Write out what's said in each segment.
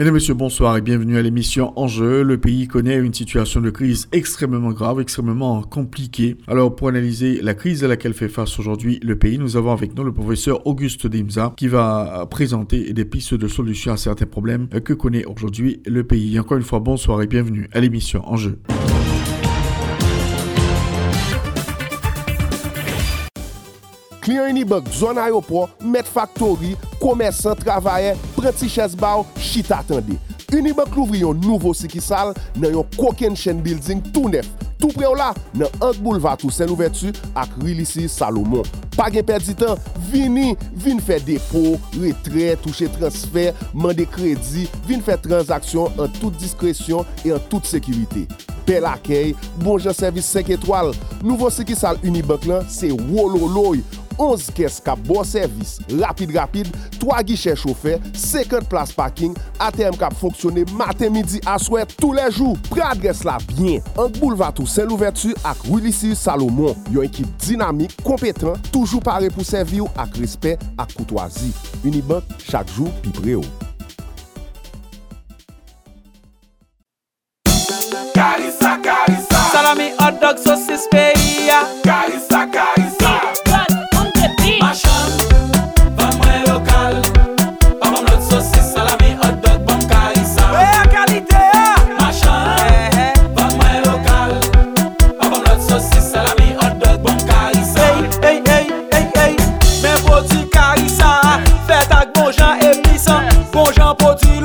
Mesdames, Messieurs, bonsoir et bienvenue à l'émission Enjeu. Le pays connaît une situation de crise extrêmement grave, extrêmement compliquée. Alors, pour analyser la crise à laquelle fait face aujourd'hui le pays, nous avons avec nous le professeur Auguste Dimza qui va présenter des pistes de solutions à certains problèmes que connaît aujourd'hui le pays. Encore une fois, bonsoir et bienvenue à l'émission Enjeu. Kliyen inibok, zon ayopro, met faktori, komersan, travaye, prenti chesbaw, chit atende. Unibok louvri yon nouvo sikisal nan yon koken chen building tou nef. Tou pre ou la nan Ank Boulevard ou Saint-Louvertu ak Rilisi Salomon. Pa gen perdi tan, vini, vini fe depo, retre, touche transfer, mande kredi, vini fe transaksyon an tout diskresyon e an tout sekirite. Bel akey, bonjan servis 5 etwal, nouvo sekisal Unibok lan se wololoy. 11 kes kap bo servis, rapide-rapide, 3 guichè choufer, 50 plas parking, ATM kap fonksyonè matin, midi, aswe, tou le jou. Pre adres la byen, ank boulevatou Saint-Louvertu ak Willisir Salomon. Yon ekip dinamik, kompetan, toujou pare pou servi ou ak respect ak koutwazi. Unibank, chak jou pi pre ou. Karisa, karisa Salami, hot dog, sosis, peya Karisa, karisa Gonjan e pisan, gonjan poti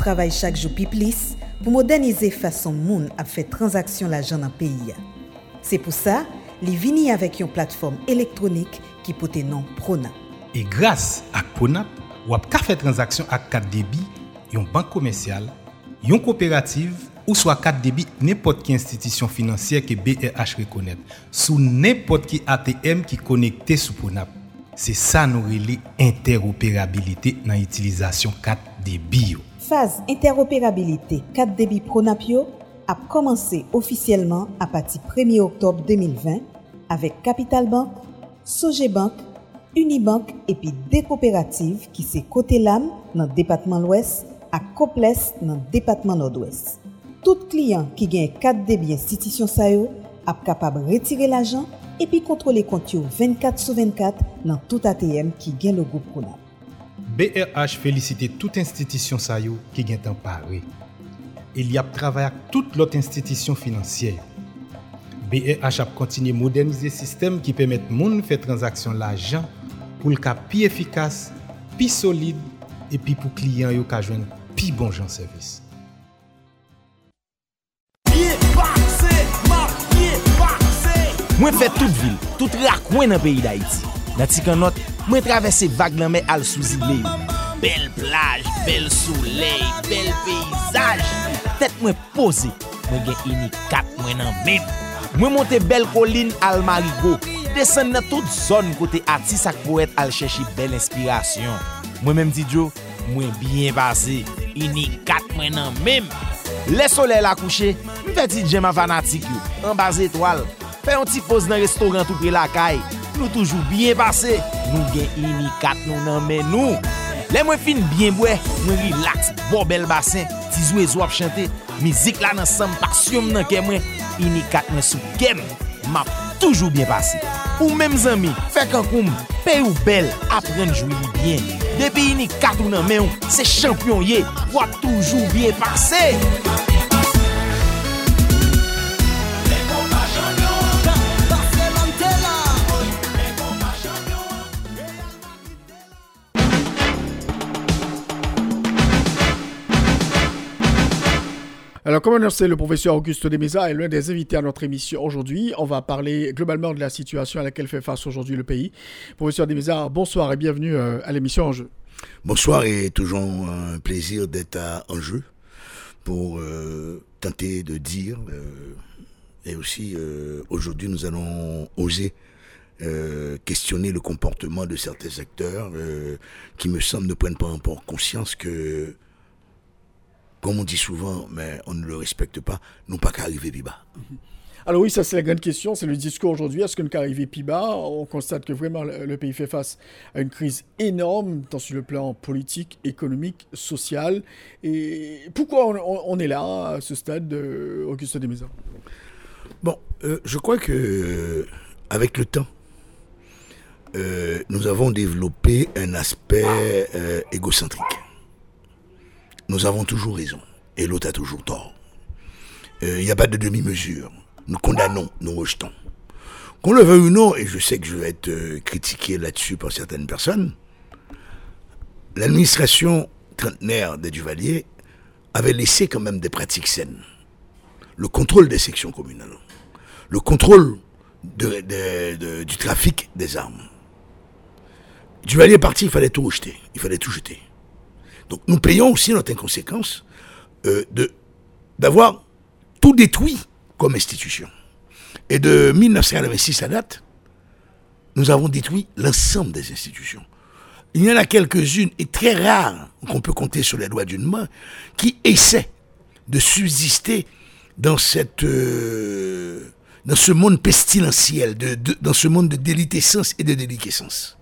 travay chak jou pi plis pou modernize fason moun ap fè transaksyon la jan nan peyi ya. Se pou sa, li vini avèk yon platform elektronik ki pote nan Prona. E grase ak Ponap, wap ka fè transaksyon ak kat debi, yon bank komersyal, yon kooperative, ou swa kat debi nepot ki institisyon finansyer ke BRH rekonèt, sou nepot ki ATM ki konekte sou Ponap. Se sa nou rele interoperabilite nan itilizasyon kat debi yo. Faz interoperabilite kat debi pronap yo ap komanse ofisyeleman apati 1 oktob 2020 avek Capital Bank, Soje Bank, Unibank epi de kooperative ki se Kote Lam nan Depatman l'Ouest ak Koples nan Depatman Nord-Ouest. Tout kliyan ki gen kat debi institisyon sayo ap kapab retire l'ajan epi kontrole kont yo 24 sou 24 nan tout ATM ki gen logo pronap. BRH felicite tout institisyon sa yo ki gen tan pare. El y ap travay ak tout lot institisyon finansye yo. BRH ap kontinye modernize sistem ki pemet moun fè transaksyon la jan pou l ka pi efikas, pi solide, epi pou kliyan yo ka jwen pi bon jan servis. Mwen fè tout vil, tout rakwen nan peyi kan not, Mwen travesse vag nan men al souzi le. Bel plaj, bel souley, bel peyzaj Tet mwen pose, mwen gen ini kat mwen nan men. Mwen monte bel kolin al marigo Desen nan tout zon kote atis ak poet al cheshi bel inspirasyon Mwen menm di djo, mwen bien base Inikat mwen nan men. Le soley la kouche, mwen feti djema fanatik yo An baz etwal Fè yon ti pose nan restoran tout pre la kaye nou toujou byen pase, nou gen imikat nou nan men nou. Le mwen fin byen bwe, mwen relax, bo bel basen, tizwe zo ap chante, mizik la nan sam pasyon nan ke mwen, imikat mwen sou kem, map toujou byen pase. Ou menm zami, fek an koum, pe ou bel, apren jwi li byen. Depi imikat ou nan men ou, se champyon ye, wap toujou byen pase. Alors, comme annoncé, le professeur Auguste Demesa est l'un des invités à notre émission aujourd'hui. On va parler globalement de la situation à laquelle fait face aujourd'hui le pays. Professeur Demesa, bonsoir et bienvenue euh, à l'émission En Jeu. Bonsoir et toujours un plaisir d'être à En Jeu pour euh, tenter de dire. euh, et aussi, aujourd'hui, nous allons oser questionner le comportement de certains acteurs qui, me semble, ne prennent pas encore conscience que comme on dit souvent, mais on ne le respecte pas, nous pas qu'à arriver plus bas. Alors oui, ça c'est la grande question, c'est le discours aujourd'hui. Est-ce que nous arrivé plus bas On constate que vraiment le, pays fait face à une crise énorme, tant sur le plan politique, économique, social? Et pourquoi on, on- on est là, à ce stade, de Auguste Demesa Bon, euh, je crois que euh, avec le temps, euh, nous avons développé un aspect égocentrique. Nous avons toujours raison et l'autre a toujours tort. Euh, Il n'y a pas de demi-mesure. Nous condamnons, nous rejetons. Qu'on le veuille ou non, et je sais que je vais être euh, critiqué là-dessus par certaines personnes, l'administration trentenaire des Duvalier avait laissé quand même des pratiques saines. Le contrôle des sections communales, le contrôle du trafic des armes. Duvalier est parti, il fallait tout rejeter, il fallait tout jeter. Donc nous payons aussi notre inconséquence euh, d'avoir tout détruit comme institution. Et de 1986 à date, nous avons détruit l'ensemble des institutions. Il y en a quelques-unes, et très rares, qu'on peut compter sur les doigts d'une main, qui essaient de subsister dans, euh, ce monde pestilentiel, dans ce monde de déliquescence et de déliquescence.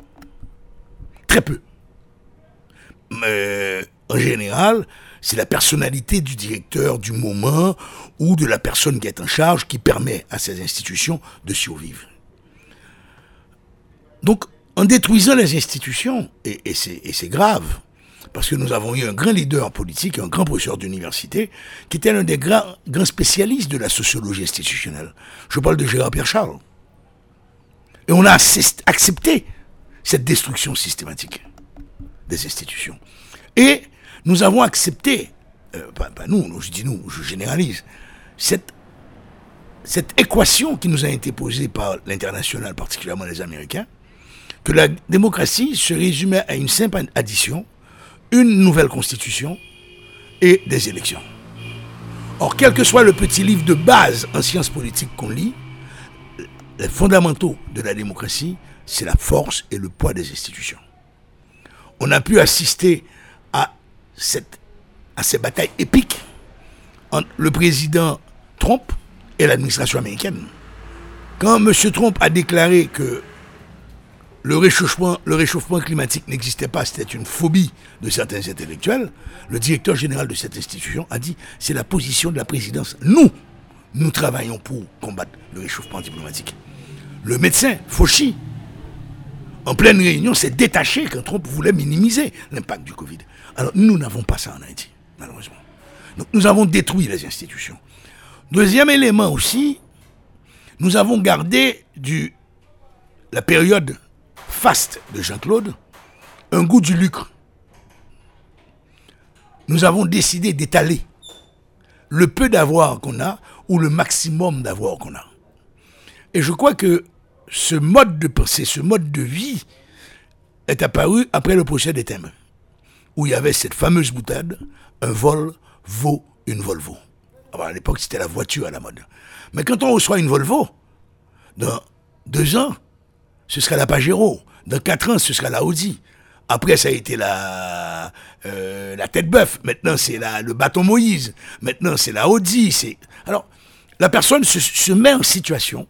Très peu. Mais en général, c'est la personnalité du directeur du moment ou de la personne qui est en charge qui permet à ces institutions de survivre. Donc, en détruisant les institutions, et, c'est grave, parce que nous avons eu un grand leader politique, un grand professeur d'université, qui était l'un des grands, grands spécialistes de la sociologie institutionnelle. Je parle de Gérard Pierre Charles. Et on a accepté cette destruction systématique des institutions. Et nous avons accepté, euh, pas, pas nous, je dis nous, je généralise, cette, cette équation qui nous a été posée par l'international, particulièrement les Américains, que la démocratie se résumait à une simple addition, une nouvelle constitution et des élections. Or, quel que soit le petit livre de base en sciences politiques qu'on lit, les fondamentaux de la démocratie, c'est la force et le poids des institutions. On a pu assister à, cette, à ces batailles épiques entre le président Trump et l'administration américaine. Quand M. Trump a déclaré que le réchauffement, climatique n'existait pas, c'était une phobie de certains intellectuels, le directeur général de cette institution a dit c'est la position de la présidence. Nous, nous travaillons pour combattre le réchauffement diplomatique. Le médecin Fauci, en pleine réunion, s'est détaché quand Trump voulait minimiser l'impact du Covid. Alors nous n'avons pas ça en Haïti, malheureusement. Donc nous avons détruit les institutions. Deuxième élément aussi, nous avons gardé du, la période faste de Jean-Claude un goût du lucre. Nous avons décidé d'étaler le peu d'avoir qu'on a ou le maximum d'avoir qu'on a. Et je crois que ce mode de pensée, ce mode de vie est apparu après le procès des thèmes, où il y avait cette fameuse boutade, un vol vaut une Volvo. Alors, à l'époque, c'était la voiture à la mode. Mais quand on reçoit une Volvo, dans deux ans, ce sera la Pajero. Dans quatre ans, ce sera la Audi. Après, ça a été la, euh, la tête bœuf. Maintenant, c'est le bâton Moïse. Maintenant, c'est la Audi. Alors, la personne se met en situation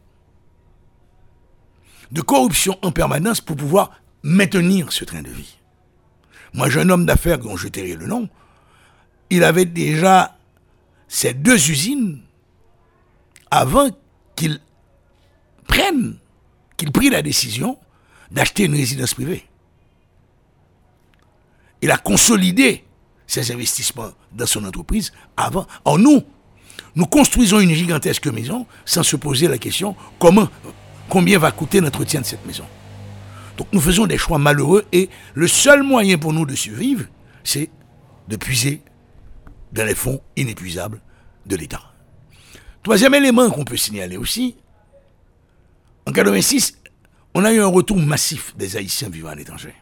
de corruption en permanence pour pouvoir maintenir ce train de vie. Moi, j'ai un homme d'affaires dont je tairai le nom. Il avait déjà ces deux usines avant qu'il prenne, qu'il prit la décision d'acheter une résidence privée. Il a consolidé ses investissements dans son entreprise avant. En nous, nous construisons une gigantesque maison sans se poser la question comment, combien va coûter l'entretien de cette maison. Donc nous faisons des choix malheureux et le seul moyen pour nous de survivre, c'est de puiser dans les fonds inépuisables de l'État. Troisième élément qu'on peut signaler aussi, en 86, on a eu un retour massif des Haïtiens vivant à l'étranger.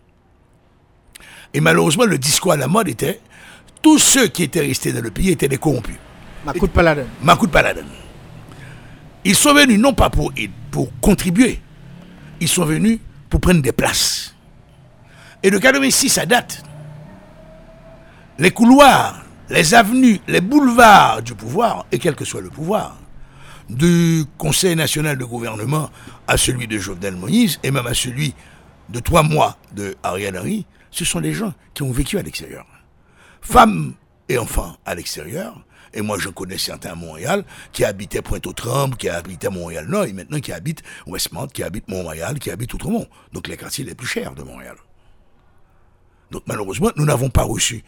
Et malheureusement, le discours à la mode était tous ceux qui étaient restés dans le pays étaient des corrompus. Makout Paladin. Makout Paladin. Ils sont venus non pas pour, pour contribuer, ils sont venus pour prendre des places. Et de 86 à date, les couloirs, les avenues, les boulevards du pouvoir, et quel que soit le pouvoir, du Conseil national de gouvernement à celui de Jovenel Moïse, et même à celui de trois mois de Ariane Henry, ce sont les gens qui ont vécu à l'extérieur. Femmes et enfants à l'extérieur, et moi, je connais certains à Montréal qui habitaient Pointe-aux-Trembles, qui habitaient Montréal-Nord, et maintenant qui habitent Westmount, qui habitent Montréal, qui habitent Outremont. Donc les quartiers les plus chers de Montréal. Donc malheureusement, nous n'avons pas reçu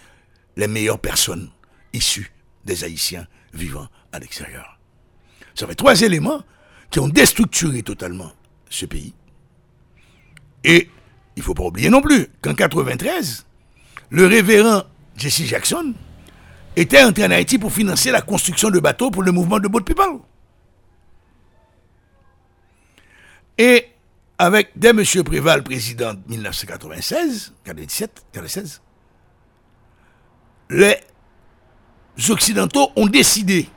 les meilleures personnes issues des Haïtiens vivant à l'extérieur. Ça fait trois éléments qui ont déstructuré totalement ce pays. Et il ne faut pas oublier non plus qu'en 93, le révérend Jesse Jackson était entré en Haïti pour financer la construction de bateaux pour le mouvement de Boat People. Et avec dès M. Préval, président de 1996, 97, 96, les Occidentaux ont décidé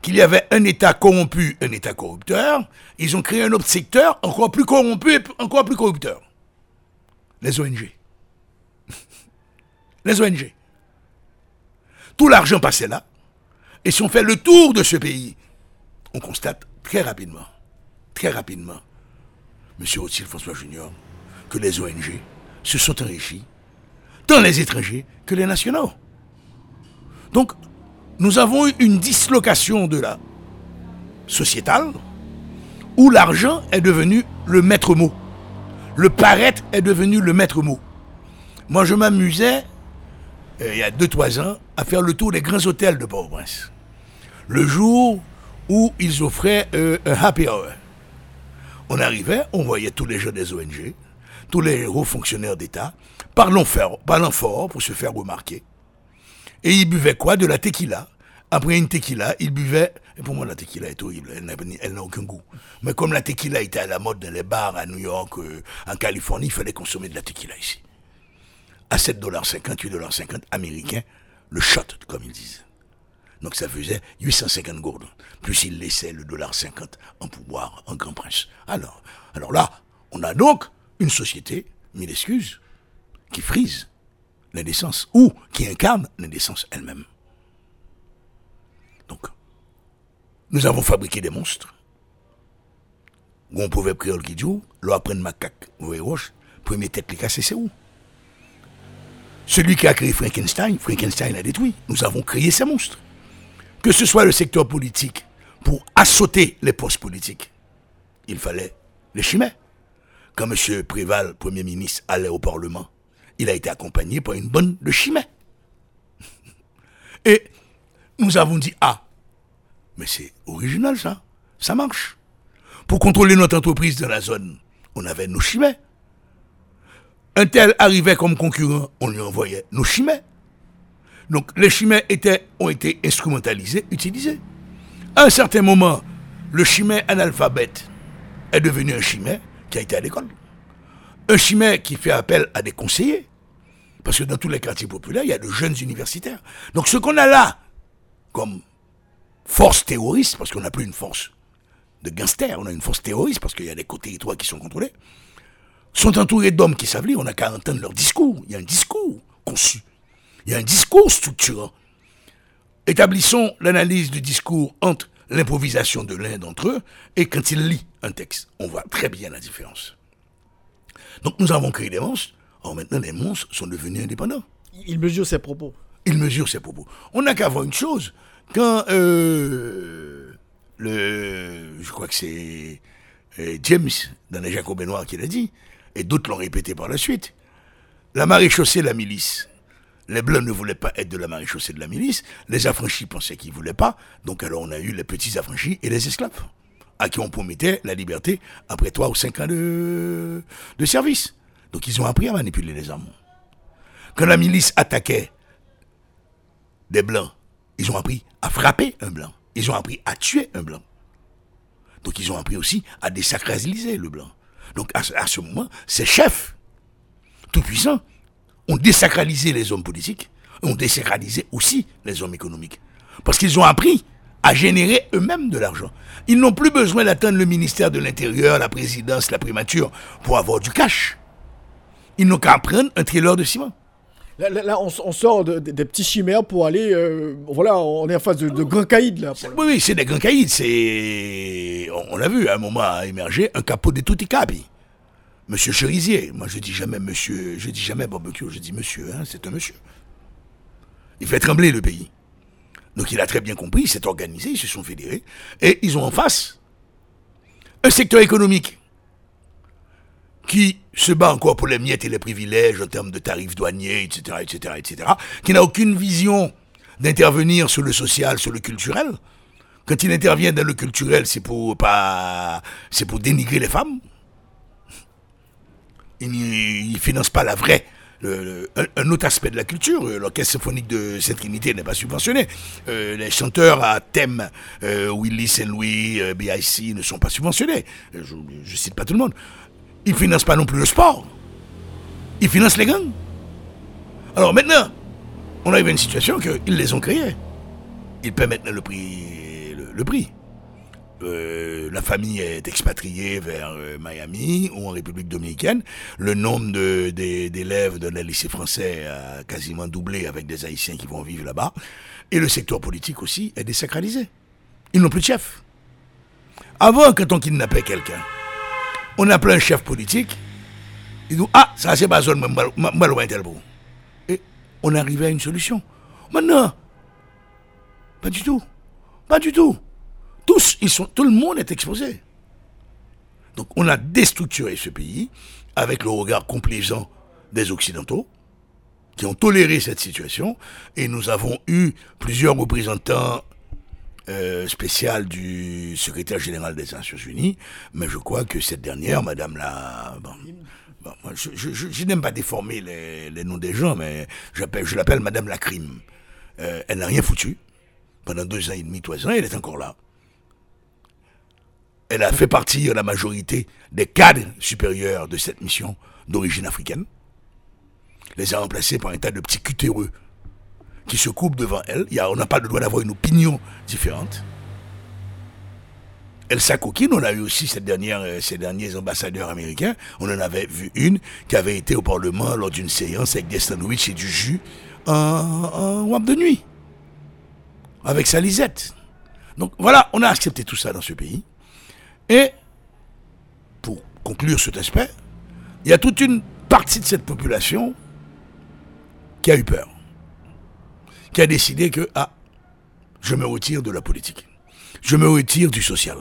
qu'il y avait un État corrompu, un État corrupteur. Ils ont créé un autre secteur encore plus corrompu et encore plus corrupteur. Les ONG. les ONG. Tout l'argent passait là. Et si on fait le tour de ce pays, on constate très rapidement, très rapidement, M. Rothschild François Junior, que les ONG se sont enrichis, tant les étrangers que les nationaux. Donc, nous avons eu une dislocation de la sociétale où l'argent est devenu le maître mot. Le paraître est devenu le maître mot. Moi, je m'amusais euh, il y a 2-3 ans, à faire le tour des grands hôtels de Port-au-Prince. Le jour où ils offraient euh, un happy hour. On arrivait, on voyait tous les gens des ONG, tous les hauts fonctionnaires d'État, parlant fort, parlant fort pour se faire remarquer. Et ils buvaient quoi De la tequila? Après une tequila, ils buvaient. Et pour moi, la tequila est horrible. Elle n'a aucun goût. Mais comme la tequila était à la mode dans les bars à New York, euh, en Californie, il fallait consommer de la tequila ici à 7,50$, 8,50$ américains, le shot, comme ils disent. Donc ça faisait 850 gourdes. Plus ils laissaient le dollar 50 en pouvoir, en grand prince. Alors, alors là, on a donc une société, mille excuses, qui frise l'indécence ou qui incarne l'indécence elle-même. Donc, nous avons fabriqué des monstres. Où on pouvait créer le kidjou, l'on apprenne macaque, vous voyez, roche, premier tête les casser, c'est où celui qui a créé Frankenstein, Frankenstein a détruit. Nous avons créé ces monstres. Que ce soit le secteur politique, pour assauter les postes politiques, il fallait les chimères. Quand M. Préval, Premier ministre, allait au Parlement, il a été accompagné par une bonne de chimères. Et nous avons dit, ah, mais c'est original ça, ça marche. Pour contrôler notre entreprise dans la zone, on avait nos chimères un tel arrivait comme concurrent, on lui envoyait nos chimères. Donc les chimères ont été instrumentalisés, utilisés. À un certain moment, le chimère analphabète est devenu un chimère qui a été à l'école. Un chimère qui fait appel à des conseillers. Parce que dans tous les quartiers populaires, il y a de jeunes universitaires. Donc ce qu'on a là, comme force terroriste, parce qu'on n'a plus une force de gangsters, on a une force terroriste, parce qu'il y a des territoires qui sont contrôlés, sont entourés d'hommes qui savent lire. On n'a qu'à entendre leur discours. Il y a un discours conçu. Il y a un discours structurant. Établissons l'analyse du discours entre l'improvisation de l'un d'entre eux et quand il lit un texte. On voit très bien la différence. Donc nous avons créé des monstres. Or maintenant, les monstres sont devenus indépendants. Il mesure ses propos. Il mesure ses propos. On n'a qu'à voir une chose. Quand euh, le, je crois que c'est euh, James dans les Jacobins Noirs qui l'a dit, et d'autres l'ont répété par la suite, la maréchaussée, la milice. Les Blancs ne voulaient pas être de la maréchaussée de la milice, les affranchis pensaient qu'ils ne voulaient pas, donc alors on a eu les petits affranchis et les esclaves, à qui on promettait la liberté après trois ou cinq ans de, de service. Donc ils ont appris à manipuler les armes. Quand la milice attaquait des Blancs, ils ont appris à frapper un Blanc. Ils ont appris à tuer un Blanc. Donc ils ont appris aussi à désacraliser le Blanc. Donc à, ce moment, ces chefs, tout puissants, ont désacralisé les hommes politiques, ont désacralisé aussi les hommes économiques. Parce qu'ils ont appris à générer eux-mêmes de l'argent. Ils n'ont plus besoin d'attendre le ministère de l'Intérieur, la présidence, la primature pour avoir du cash. Ils n'ont qu'à prendre un trailer de ciment. Là, on, sort des petits chimères pour aller. Euh, voilà, on est en face de, grands caïds, là. Oui, oui, c'est des grands caïds. C'est. On, l'a vu, à un moment a émergé un capot de tutti capi. Monsieur Cherizier. Moi, je dis jamais monsieur. Je dis jamais barbecue, je dis monsieur. Hein, c'est un monsieur. Il fait trembler le pays. Donc, il a très bien compris, il s'est organisé, ils se sont fédérés. Et ils ont en face un secteur économique qui se bat encore pour les miettes et les privilèges en termes de tarifs douaniers, etc., etc., etc., qui n'a aucune vision d'intervenir sur le social, sur le culturel. Quand il intervient dans le culturel, c'est pour pas, c'est pour dénigrer les femmes. Il ne finance pas la vraie, un, autre aspect de la culture. L'orchestre symphonique de Sainte-Trinité n'est pas subventionné. Euh, les chanteurs à thème, euh, Willy Saint-Louis, euh, BIC, ne sont pas subventionnés. Je ne cite pas tout le monde. Ils ne financent pas non plus le sport. Ils financent les gangs. Alors maintenant, on arrive à une situation qu'ils les ont créés. Ils paient maintenant le prix. Le, prix. Euh, la famille est expatriée vers euh, Miami ou en République dominicaine. Le nombre d'élèves de, d'un lycée français a quasiment doublé avec des Haïtiens qui vont vivre là-bas. Et le secteur politique aussi est désacralisé. Ils n'ont plus de chef. Avant, quand on kidnappait quelqu'un, on appelle un chef politique, il dit Ah, ça c'est pas zone, Et on arrivait à une solution. Maintenant, pas du tout. Pas du tout. Tous, ils tout le monde est exposé. Donc on a déstructuré ce pays avec le regard complaisant des Occidentaux qui ont toléré cette situation et nous avons eu plusieurs représentants euh, spécial du secrétaire général des Nations Unies, mais je crois que cette dernière, Madame la... je, n'aime pas déformer les, noms des gens, mais je l'appelle Madame la Crime. Euh, elle n'a rien foutu. Pendant deux ans et demi, trois ans, elle est encore là. Elle a fait partir la majorité des cadres supérieurs de cette mission d'origine africaine. Les a remplacés par un tas de petits cutéreux qui se coupe devant elle. On n'a pas le droit d'avoir une opinion différente. Elle s'acoquine, on a eu aussi euh, ces derniers ambassadeurs américains. On en avait vu une qui avait été au Parlement lors d'une séance avec des sandwichs et du jus en, en de nuit. Avec sa Lisette. Donc voilà, on a accepté tout ça dans ce pays. Et, pour conclure cet aspect, il y a toute une partie de cette population qui a eu peur qui a décidé que, ah, je me retire de la politique. Je me retire du social.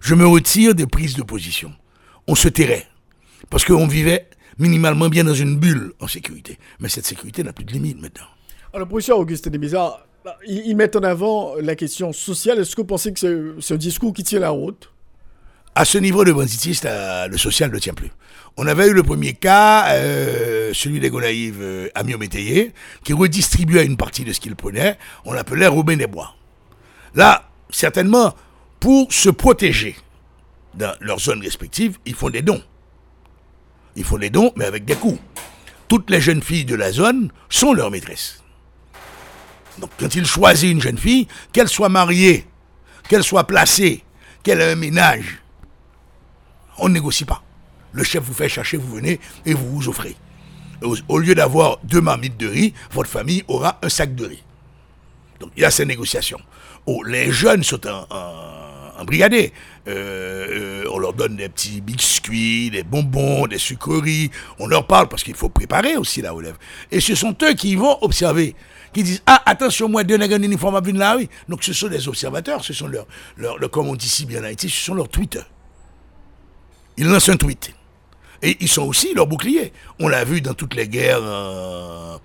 Je me retire des prises de position. On se tairait. Parce qu'on vivait minimalement bien dans une bulle en sécurité. Mais cette sécurité n'a plus de limite maintenant. Alors, professeur Augustin Desmizards, ils mettent en avant la question sociale. Est-ce que vous pensez que c'est un discours qui tient la route à ce niveau de banditisme, le social ne tient plus. On avait eu le premier cas, euh, celui des Gonaïves euh, Amio Métayer, qui redistribuait une partie de ce qu'il prenait. On l'appelait Robin des Bois. Là, certainement, pour se protéger dans leurs zones respectives, ils font des dons. Ils font des dons, mais avec des coûts. Toutes les jeunes filles de la zone sont leurs maîtresses. Donc, quand ils choisissent une jeune fille, qu'elle soit mariée, qu'elle soit placée, qu'elle ait un ménage, on ne négocie pas. Le chef vous fait chercher, vous venez et vous vous offrez. Au, lieu d'avoir deux marmites de riz, votre famille aura un sac de riz. Donc il y a ces négociations. Oh, les jeunes sont en, en. Euh, euh, on leur donne des petits biscuits, des bonbons, des sucreries. On leur parle parce qu'il faut préparer aussi la relève. Et ce sont eux qui vont observer, qui disent Ah, attention, moi, deux en uniforme à là. Donc ce sont des observateurs, ce sont leurs, leurs- comme on dit si bien en Haïti, ce sont leurs tweets. Ils lancent un tweet. Et ils sont aussi leurs boucliers. On l'a vu dans toutes les guerres, euh,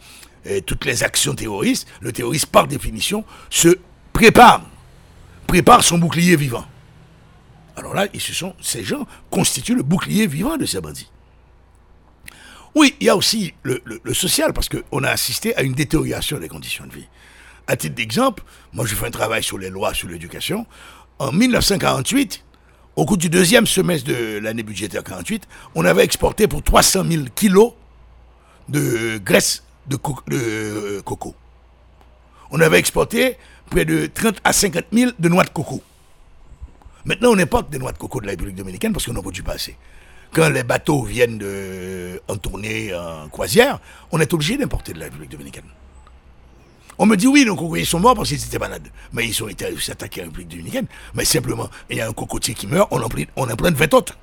et toutes les actions terroristes. Le terroriste, par définition, se prépare, prépare son bouclier vivant. Alors là, ils se sont, ces gens constituent le bouclier vivant de ces bandits. Oui, il y a aussi le, le- le social, parce qu'on a assisté à une détérioration des conditions de vie. À titre d'exemple, moi je fais un travail sur les lois sur l'éducation. En 1948, au cours du deuxième semestre de l'année budgétaire 48, on avait exporté pour 300 000 kilos de graisse de, euh, coco. On avait exporté près de 30 à 50 000 de noix de coco. Maintenant, on importe des noix de coco de la République dominicaine parce qu'on n'en produit pas assez. Quand les bateaux viennent en tournée en croisière, on est obligé d'importer de la République dominicaine. On me dit oui, nos cocotiers sont morts parce qu'ils étaient malades. Mais ils ont été attaqués à la République dominicaine. Mais simplement, il y a un cocotier qui meurt, on en, plie- on en plante 20 autres.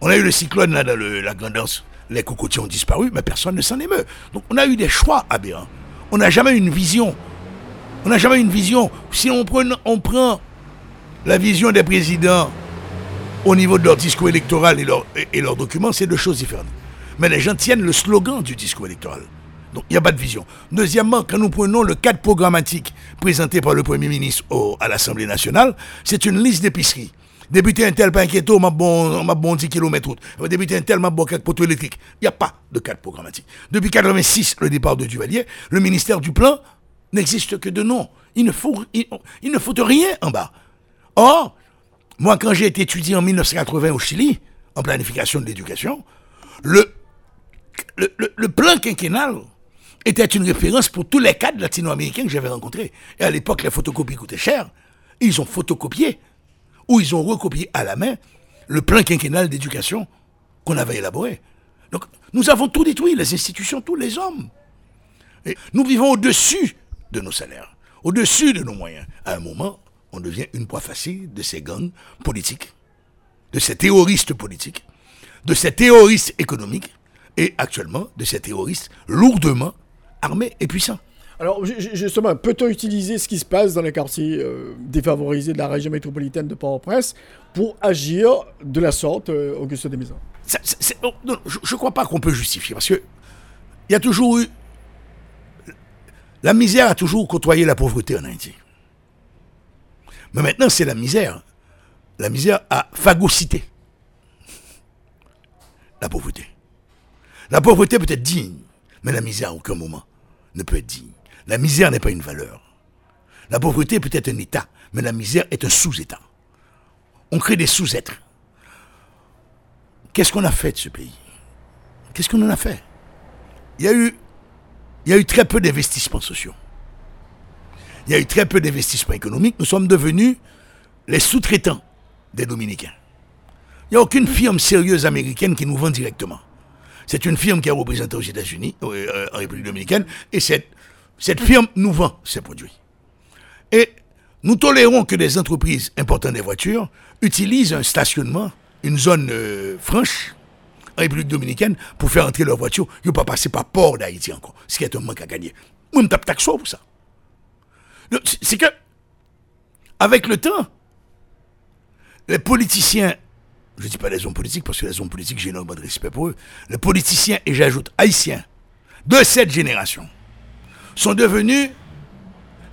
On a eu le cyclone là dans la Grandance. Les cocotiers ont disparu, mais personne ne s'en émeut. Donc on a eu des choix aberrants. On n'a jamais eu une vision. On n'a jamais eu une vision. Si on prend, on prend la vision des présidents au niveau de leur discours électoral et leur- leurs documents, c'est deux choses différentes. Mais les gens tiennent le slogan du discours électoral. Il n'y a pas de vision. Deuxièmement, quand nous prenons le cadre programmatique présenté par le Premier ministre à l'Assemblée nationale, c'est une liste d'épiceries. Débuter un tel keto, m'a bon, m'a bon 10 km route. Débuter un tel, m'a bon 4 poteaux électriques. Il n'y a pas de cadre programmatique. Depuis 86, le départ de Duvalier, le ministère du Plan n'existe que de nom. Il ne faut, il ne faut rien en bas. Or, moi, quand j'ai été étudié en 1980 au Chili, en planification de l'éducation, le, le, le- le plan quinquennal était une référence pour tous les cadres latino-américains que j'avais rencontrés. Et à l'époque, les photocopies coûtaient cher. Ils ont photocopié, ou ils ont recopié à la main, le plan quinquennal d'éducation qu'on avait élaboré. Donc, nous avons tout détruit, les institutions, tous les hommes. Nous vivons au-dessus de nos salaires, au-dessus de nos moyens. À un moment, on devient une proie facile de ces gangs politiques, de ces terroristes politiques, de ces terroristes économiques et actuellement de ces terroristes lourdement armés et puissants. Alors, ju- ju- justement, peut-on utiliser ce qui se passe dans les quartiers euh, défavorisés de la région métropolitaine de Port-au-Prince pour agir de la sorte, euh, Auguste Desmaisons? Oh, je ne crois pas qu'on peut justifier parce que il y a toujours eu. La misère a toujours côtoyé la pauvreté en Haïti. Mais maintenant, c'est la misère. La misère a phagocyté la pauvreté. La pauvreté peut être digne, mais la misère à aucun moment ne peut être digne. La misère n'est pas une valeur. La pauvreté peut être un état, mais la misère est un sous-état. On crée des sous-êtres. Qu'est-ce qu'on a fait de ce pays? Qu'est-ce qu'on en a fait? Il y, a eu, il y a eu très peu d'investissements sociaux. Il y a eu très peu d'investissements économiques. Nous sommes devenus les sous-traitants des Dominicains. Il n'y a aucune firme sérieuse américaine qui nous vend directement. C'est une firme qui est représentée aux États-Unis, euh, en République dominicaine, et cette, cette firme nous vend ses produits. Et nous tolérons que des entreprises importantes des voitures utilisent un stationnement, une zone euh, franche, en République dominicaine, pour faire entrer leur voiture. Ils ne pas passer par port d'Haïti encore, ce qui est un manque à gagner. Moi, je tape taxo pour ça. C'est que, avec le temps, les politiciens, je ne dis pas les hommes politiques, parce que les hommes politiques, j'ai énormément de respect pour eux, les politiciens, et j'ajoute haïtiens, de cette génération, sont devenus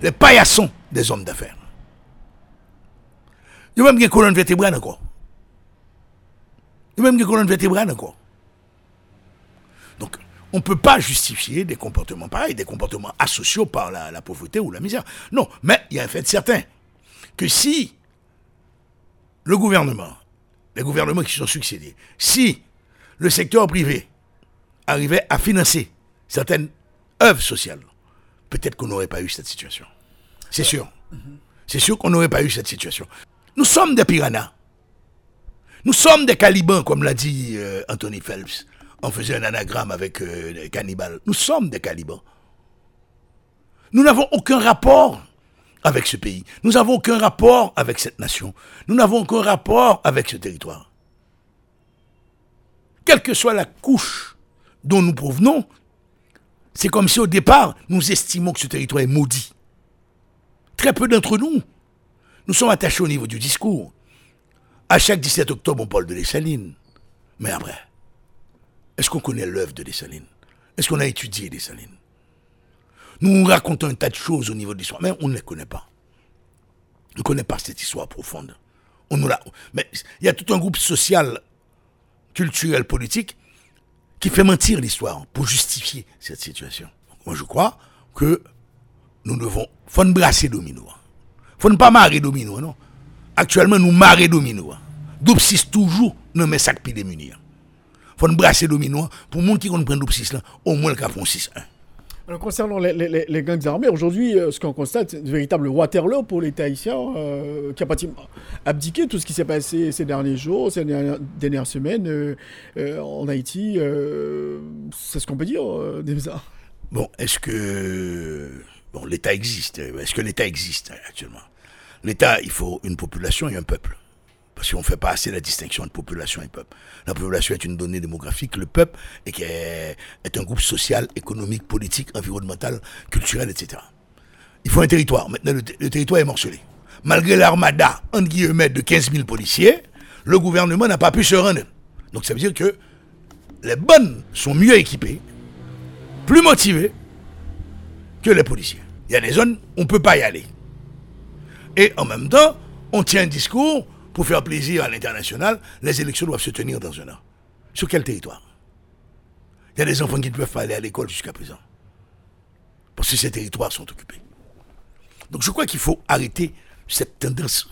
les paillassons des hommes d'affaires. Il y a même des colonnes vertébrales encore. Il y a même des colonnes vertébrales encore. Donc, on ne peut pas justifier des comportements pareils, des comportements asociaux par la pauvreté ou la misère. Non, mais il y a un fait certain, que si le gouvernement, les gouvernements qui sont succédés, si le secteur privé arrivait à financer certaines œuvres sociales, peut-être qu'on n'aurait pas eu cette situation. C'est sûr. C'est sûr qu'on n'aurait pas eu cette situation. Nous sommes des piranhas. Nous sommes des calibans, comme l'a dit euh, Anthony Phelps, en faisant un anagramme avec euh, les cannibales. Nous sommes des calibans. Nous n'avons aucun rapport avec ce pays. Nous n'avons aucun rapport avec cette nation. Nous n'avons aucun rapport avec ce territoire. Quelle que soit la couche dont nous provenons, c'est comme si au départ, nous estimons que ce territoire est maudit. Très peu d'entre nous, nous sommes attachés au niveau du discours. À chaque 17 octobre, on parle de Dessalines. Mais après, est-ce qu'on connaît l'œuvre de Dessalines Est-ce qu'on a étudié Dessalines Nous racontons un tas de choses au niveau de l'histoire, mais on ne les connaît pas. On ne connaît pas cette histoire profonde. On nous l'a. Mais il y a tout un groupe social, culturel, politique qui fait mentir l'histoire pour justifier cette situation. Moi, je crois que nous devons. faut nous brasser domino. faut ne pas marrer domino, non. Actuellement, nous marrer domino. Doupsis toujours, nous met sac pied démunis. faut nous brasser domino pour monde qui comprend Doupsis là, au moins le cas 6-1. Alors, concernant les, gangs armés, aujourd'hui, euh, ce qu'on constate, c'est un véritable Waterloo pour l'État haïtien, euh, qui a pratiquement abdiqué tout ce qui s'est passé ces derniers jours, ces dernières, semaines euh, en Haïti. c'est ce qu'on peut dire, Demza Bon, est-ce que bon, l'État existe Est-ce que l'État existe actuellement? L'État, il faut une population et un peuple. Parce qu'on ne fait pas assez la distinction entre population et peuple. La population est une donnée démographique, le peuple est, un groupe social, économique, politique, environnemental, culturel, etc. Il faut un territoire. Maintenant, le, territoire est morcelé. Malgré l'armada, entre guillemets, de 15 000 policiers, le gouvernement n'a pas pu se rendre. Donc ça veut dire que les bonnes sont mieux équipées, plus motivées que les policiers. Il y a des zones où on ne peut pas y aller. Et en même temps, on tient un discours pour faire plaisir à l'international, les élections doivent se tenir dans un an. Sur quel territoire? Il y a des enfants qui ne peuvent pas aller à l'école jusqu'à présent. Parce que ces territoires sont occupés. Donc je crois qu'il faut arrêter cette tendance,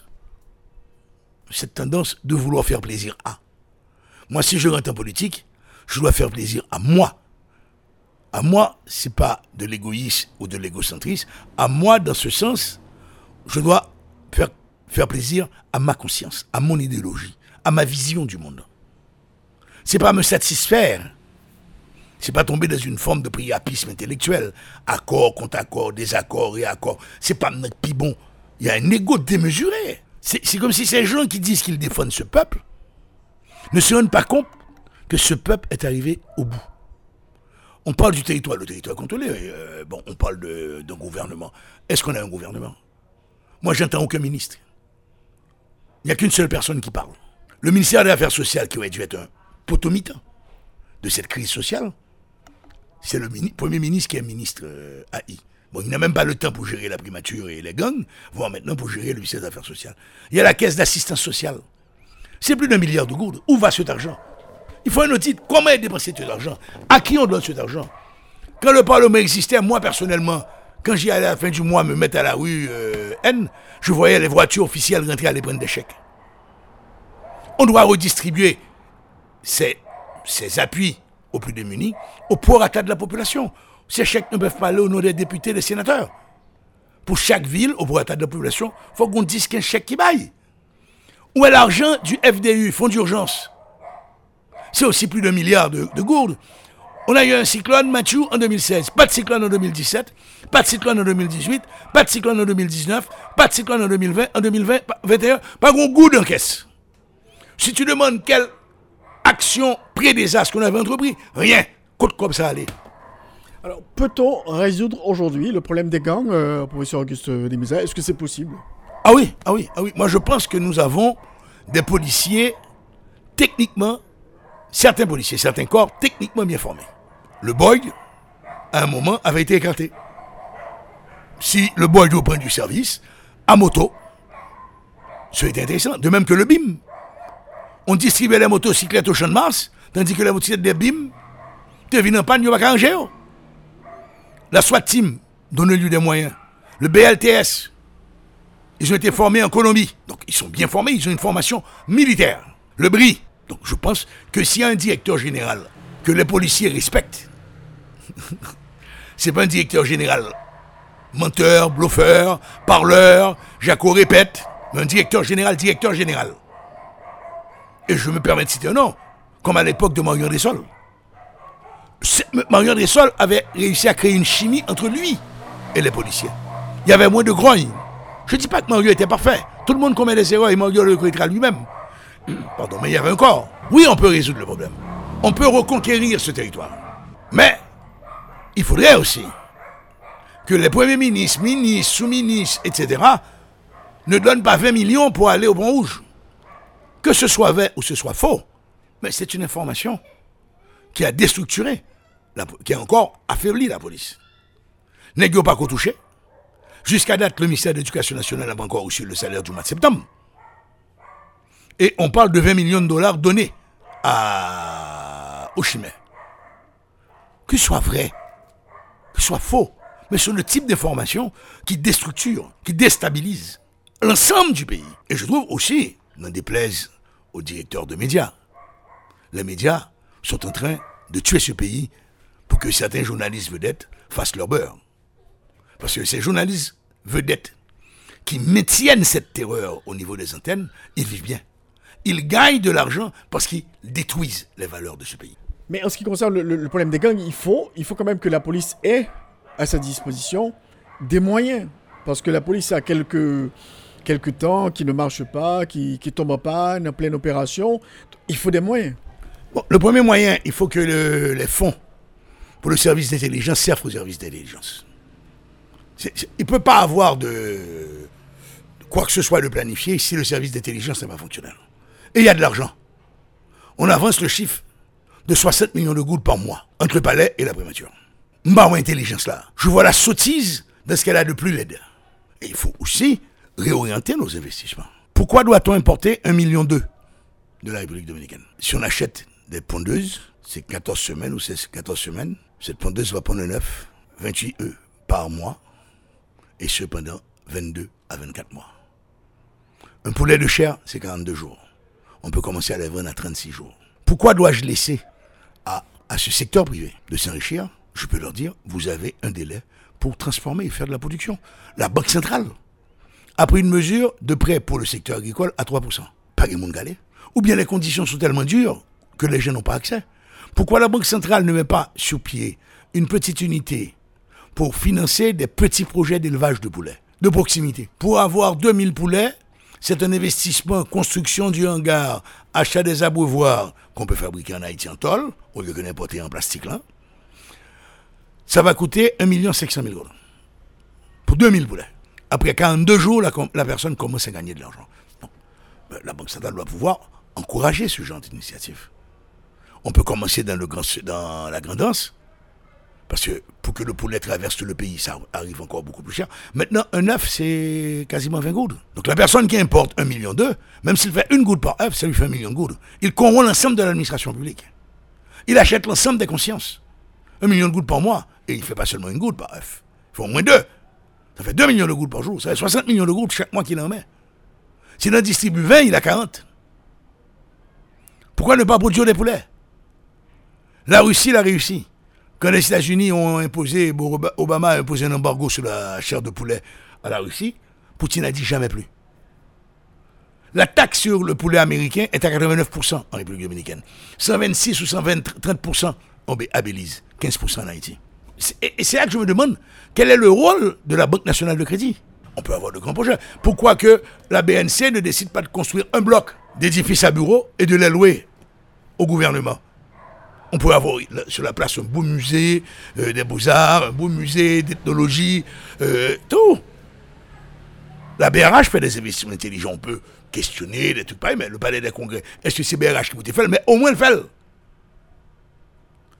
cette tendance de vouloir faire plaisir à. Moi, si je rentre en politique, je dois faire plaisir à moi. À moi, c'est pas de l'égoïsme ou de l'égocentrisme. À moi, dans ce sens, je dois faire faire plaisir à ma conscience, à mon idéologie, à ma vision du monde. C'est pas me satisfaire. C'est pas tomber dans une forme de priapisme intellectuel. Accord contre accord, désaccord et accord. C'est pas notre bon. Il y a un ego démesuré. C'est comme si ces gens qui disent qu'ils défendent ce peuple ne se rendent pas compte que ce peuple est arrivé au bout. On parle du territoire, le territoire contrôlé. Euh, bon, on parle d'un gouvernement. Est-ce qu'on a un gouvernement? Moi, j'entends aucun ministre. Il n'y a qu'une seule personne qui parle. Le ministère des Affaires sociales, qui aurait dû être un potomitan de cette crise sociale, c'est le Premier ministre qui est ministre euh, AI. Bon, il n'a même pas le temps pour gérer la primature et les gangs, voire maintenant pour gérer le ministère des Affaires sociales. Il y a la caisse d'assistance sociale. C'est plus d'un milliard de gourdes. Où va cet argent? Il faut un audit. Comment est dépensé cet argent? À qui on donne cet argent? Quand le Parlement existait, moi personnellement, quand j'y allais à la fin du mois me mettre à la rue euh, N, je voyais les voitures officielles rentrer à aller prendre des chèques. On doit redistribuer ces, ces appuis aux plus démunis au prorata de la population. Ces chèques ne peuvent pas aller au nom des députés, des sénateurs. Pour chaque ville, au prorata de la population, il faut qu'on dise qu'un chèque qui baille. Où est l'argent du FDU, Fonds d'urgence? C'est aussi plus d'un milliard de gourdes. On a eu un cyclone Mathieu en 2016, pas de cyclone en 2017, pas de cyclone en 2018, pas de cyclone en 2019, pas de cyclone en 2020, en 2021, pas grand goût en caisse. Si tu demandes quelle action pré-désastre qu'on avait entrepris, rien. Côte comme ça allait. Alors, peut-on résoudre aujourd'hui le problème des gangs, euh, professeur Auguste Demisa Est-ce que c'est possible? Ah oui, ah oui, ah oui. Moi, je pense que nous avons des policiers techniquement, certains policiers, certains corps techniquement bien formés le Boyd, à un moment, avait été écarté. Si le Boyd au point du service, à moto, été intéressant. De même que le BIM. On distribuait les motocyclettes au champ de Mars, tandis que la motocyclette des BIM, devine en panne, il pas La SWAT Team donne lieu des moyens. Le BLTS, ils ont été formés en Colombie. Donc ils sont bien formés, ils ont une formation militaire. Le BRI. Donc je pense que s'il y a un directeur général que les policiers respectent, c'est pas un directeur général. Menteur, bluffeur, parleur, Jaco répète, mais un directeur général, directeur général. Et je me permets de citer un nom, comme à l'époque de Marion Dessol. Marion Dessol avait réussi à créer une chimie entre lui et les policiers. Il y avait moins de grogne. Je ne dis pas que Mario était parfait. Tout le monde commet des erreurs et Mario le corrigera lui-même. Pardon, mais il y avait encore. Oui, on peut résoudre le problème. On peut reconquérir ce territoire. Mais il faudrait aussi que les premiers ministres, ministres, sous-ministres, etc., ne donnent pas 20 millions pour aller au Pont Rouge. Que ce soit vrai ou ce soit faux, mais c'est une information qui a déstructuré, qui a encore affaibli la police. N'est-ce pas qu'on touché Jusqu'à date, le ministère de l'Éducation nationale n'a pas encore reçu le salaire du mois de septembre. Et on parle de 20 millions de dollars donnés à au Chimay. Que ce soit vrai, soit faux, mais c'est le type d'information qui déstructure, qui déstabilise l'ensemble du pays. Et je trouve aussi, n'en déplaise aux directeurs de médias, les médias sont en train de tuer ce pays pour que certains journalistes vedettes fassent leur beurre. Parce que ces journalistes vedettes qui maintiennent cette terreur au niveau des antennes, ils vivent bien. Ils gagnent de l'argent parce qu'ils détruisent les valeurs de ce pays. Mais en ce qui concerne le, problème des gangs, il faut, il faut quand même que la police ait à sa disposition des moyens. Parce que la police a quelques, quelques temps qui ne marche pas, qui, qui tombe en panne, en pleine opération. Il faut des moyens. Le premier moyen, il faut que le- les fonds pour le service d'intelligence servent au service d'intelligence. Il ne peut pas avoir de, de quoi que ce soit de planifié si le service d'intelligence n'est pas fonctionnel. Et il y a de l'argent. On avance le chiffre de 60 millions de gouttes par mois entre le palais et la prémature. M'a intelligence là. Je vois la sottise de ce qu'elle a de plus laide. Et il faut aussi réorienter nos investissements. Pourquoi doit-on importer 1,2 million de la République dominicaine? Si on achète des pondeuses, c'est 14 semaines ou c'est 14 semaines. Cette pondeuse va pondre 9, 28 œufs par mois. Et cependant, 22 à 24 mois. Un poulet de chair, c'est 42 jours. On peut commencer à les vendre à 36 jours. Pourquoi dois-je laisser à, ce secteur privé de s'enrichir Je peux leur dire, vous avez un délai pour transformer et faire de la production. La Banque centrale a pris une mesure de prêt pour le secteur agricole à 3%. Pas les galé. Ou bien les conditions sont tellement dures que les gens n'ont pas accès. Pourquoi la Banque centrale ne met pas sur pied une petite unité pour financer des petits projets d'élevage de poulets, de proximité Pour avoir 2000 poulets, c'est un investissement, construction du hangar, achat des abreuvoirs qu'on peut fabriquer en Haïti en tôle, au lieu que n'importer en plastique là. Ça va coûter 1 500 000 dollars. Pour 2000 poulets. Après 42 jours, la, personne commence à gagner de l'argent. Ben, La Banque centrale doit pouvoir encourager ce genre d'initiative. On peut commencer dans, le grand, dans la grandance, parce que pour que le poulet traverse le pays, ça arrive encore beaucoup plus cher. Maintenant, un œuf, c'est quasiment 20 gouttes. Donc la personne qui importe 1 million d'œufs, même s'il fait une goutte par œuf, ça lui fait un million de gouttes. Il corrompt l'ensemble de l'administration publique. Il achète l'ensemble des consciences. Un million de gouttes par mois, et il ne fait pas seulement une goutte par œuf. Il fait au moins deux. Ça fait 2 millions de gouttes par jour. Ça fait 60 millions de gouttes chaque mois qu'il en met. S'il en distribue 20, il a 40. Pourquoi ne pas produire des poulets? La Russie l'a réussi. Quand les États-Unis ont imposé, Obama a imposé un embargo sur la chair de poulet à la Russie, Poutine a dit jamais plus. La taxe sur le poulet américain est à 89% en République dominicaine. 126 ou 120, 30% en Bé- à Belize, 15% en Haïti. Et c'est là que je me demande quel est le rôle de la Banque nationale de crédit? On peut avoir de grands projets. Pourquoi que la BNC ne décide pas de construire un bloc d'édifices à bureaux et de les louer au gouvernement? On pourrait avoir sur la place un beau musée euh, des beaux-arts, un beau musée d'ethnologie, euh, tout. La BRH fait des investissements intelligents. On peut questionner des trucs pareils, mais le palais des congrès, est-ce que c'est BRH qui vous fait Mais au moins le fait.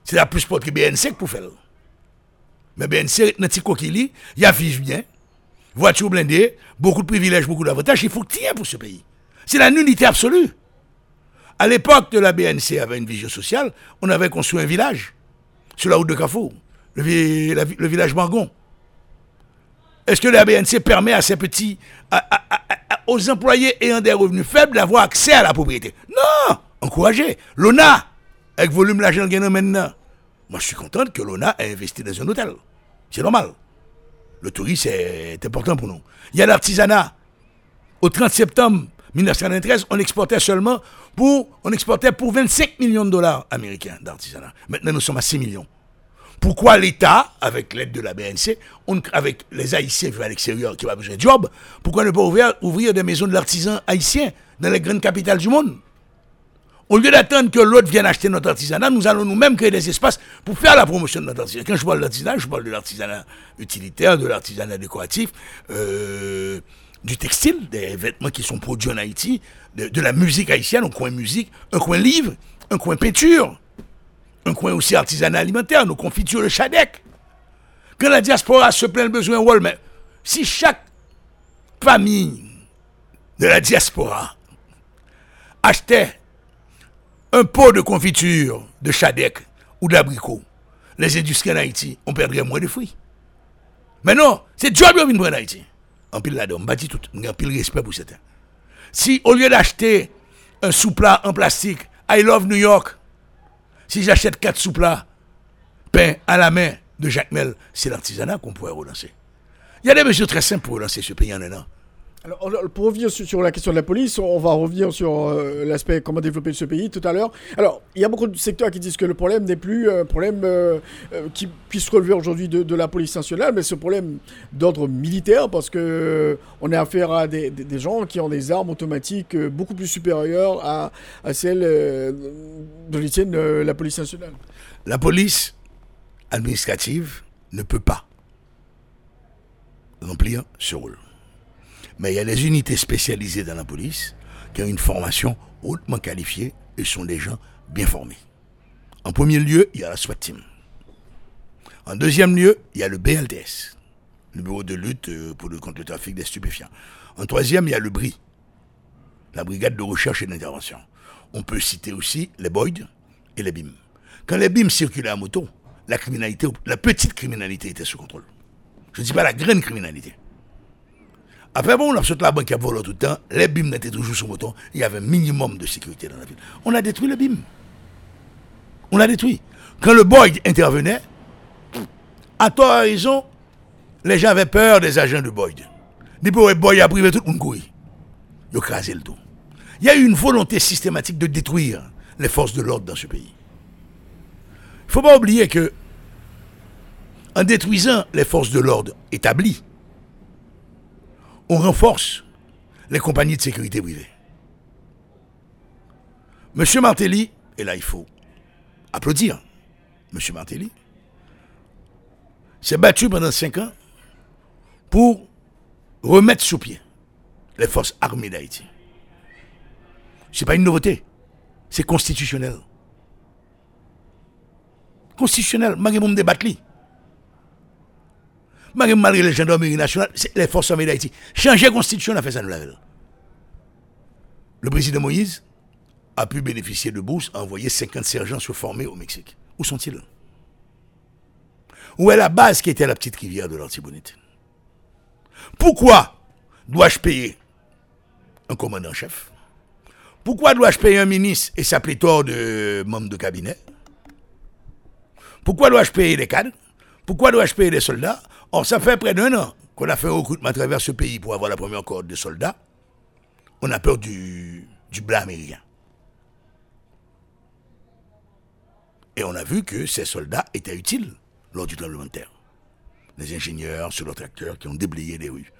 C'est la plus pour que BNC pour faire. Mais BNC, dans coquille, il y a bien, voiture blindée, beaucoup de privilèges, beaucoup d'avantages. Il faut que tu pour ce pays. C'est la nullité absolue. À l'époque de la BNC avait une vision sociale, on avait construit un village sur la route de Carrefour, le, vi- la vi- le village Margon. Est-ce que la BNC permet à ces petits, aux employés ayant des revenus faibles d'avoir accès à la propriété? Non Encourager. L'ONA, avec volume l'argent a maintenant. Moi, je suis contente que l'ONA ait investi dans un hôtel. C'est normal. Le tourisme est important pour nous. Il y a l'artisanat. Au 30 septembre, 1993, on exportait seulement pour, on exportait pour 25 millions de dollars américains d'artisanat. Maintenant, nous sommes à 6 millions. Pourquoi l'État, avec l'aide de la BNC, avec les Haïtiens vivant à l'extérieur qui ont besoin de job, pourquoi ne pas ouvrir, ouvrir des maisons de l'artisan haïtien dans les grandes capitales du monde? Au lieu d'attendre que l'autre vienne acheter notre artisanat, nous allons nous-mêmes créer des espaces pour faire la promotion de notre artisanat. Quand je parle d'artisanat, je parle de l'artisanat utilitaire, de l'artisanat décoratif, euh, du textile, des vêtements qui sont produits en Haïti, de, la musique haïtienne, un coin musique, un coin livre, un coin peinture, un coin aussi artisanat alimentaire, nos confitures de Chadec. Quand la diaspora se plaint le besoin, si chaque famille de la diaspora achetait un pot de confiture de Chadec ou d'abricot, les industries en Haïti, on perdrait moins de fruits. Mais non, c'est job qui vient en Haïti. En pile là-dedans, on bâtit tout, un pile respect pour certains. Si au lieu d'acheter un sous-plat en plastique, I love New York, si j'achète quatre sous-plats peints à la main de Jacques Mel, c'est l'artisanat qu'on pourrait relancer. Il y a des mesures très simples pour relancer ce pays en un an. Alors, pour revenir sur, la question de la police, on va revenir sur euh, l'aspect comment développer ce pays tout à l'heure. Alors, il y a beaucoup de secteurs qui disent que le problème n'est plus un problème euh, euh, qui puisse relever aujourd'hui de, la police nationale, mais un problème d'ordre militaire parce que euh, on a affaire à des, gens qui ont des armes automatiques euh, beaucoup plus supérieures à, à celles euh, de les tiennent euh, la police nationale. La police administrative ne peut pas remplir ce rôle. Mais il y a des unités spécialisées dans la police qui ont une formation hautement qualifiée et sont des gens bien formés. En premier lieu, il y a la SWAT team. En deuxième lieu, il y a le BLTS, le bureau de lutte euh, pour le, contre le trafic des stupéfiants. En troisième, il y a le BRI, la brigade de recherche et d'intervention. On peut citer aussi les Boyd et les BIM. Quand les BIM circulaient à moto, la criminalité, la petite criminalité était sous contrôle. Je ne dis pas la grande criminalité. Après, bon, on a sauté la banque à voler tout le temps, les BIM étaient toujours sous moto, il y avait un minimum de sécurité dans la ville. On a détruit le BIM. On l'a détruit. Quand le Boyd intervenait, à tort à raison, les gens avaient peur des agents de Boyd. Depuis Boyd a privé tout le monde. Ils ont crasé le tout. Il y a eu une volonté systématique de détruire les forces de l'ordre dans ce pays. Il ne faut pas oublier que, en détruisant les forces de l'ordre établies, on renforce les compagnies de sécurité privées. Monsieur Martelly, et là il faut applaudir Monsieur Martelly, s'est battu pendant cinq ans pour remettre sous pied les forces armées d'Haïti. Ce n'est pas une nouveauté, c'est constitutionnel. Constitutionnel, malgré mon débat li. Malgré les gendarmeries nationales, les forces armées d'Haïti. Changer la constitution, on a fait ça nous veille. Le président Moïse a pu bénéficier de bourses, a envoyé 50 sergents se former au Mexique. Où sont-ils? Où est la base qui était la petite rivière de l'Antibonite Pourquoi dois-je payer un commandant-chef? Pourquoi dois-je payer un ministre et sa pléthore de membres de cabinet? Pourquoi dois-je payer des cadres? Pourquoi dois-je payer des soldats? Or, ça fait près d'un an qu'on a fait un recrutement à travers ce pays pour avoir la première corde de soldats. On a peur du, du blanc américain. Et on a vu que ces soldats étaient utiles lors du tremblement de terre. Les ingénieurs sur leurs tracteurs qui ont déblayé les rues.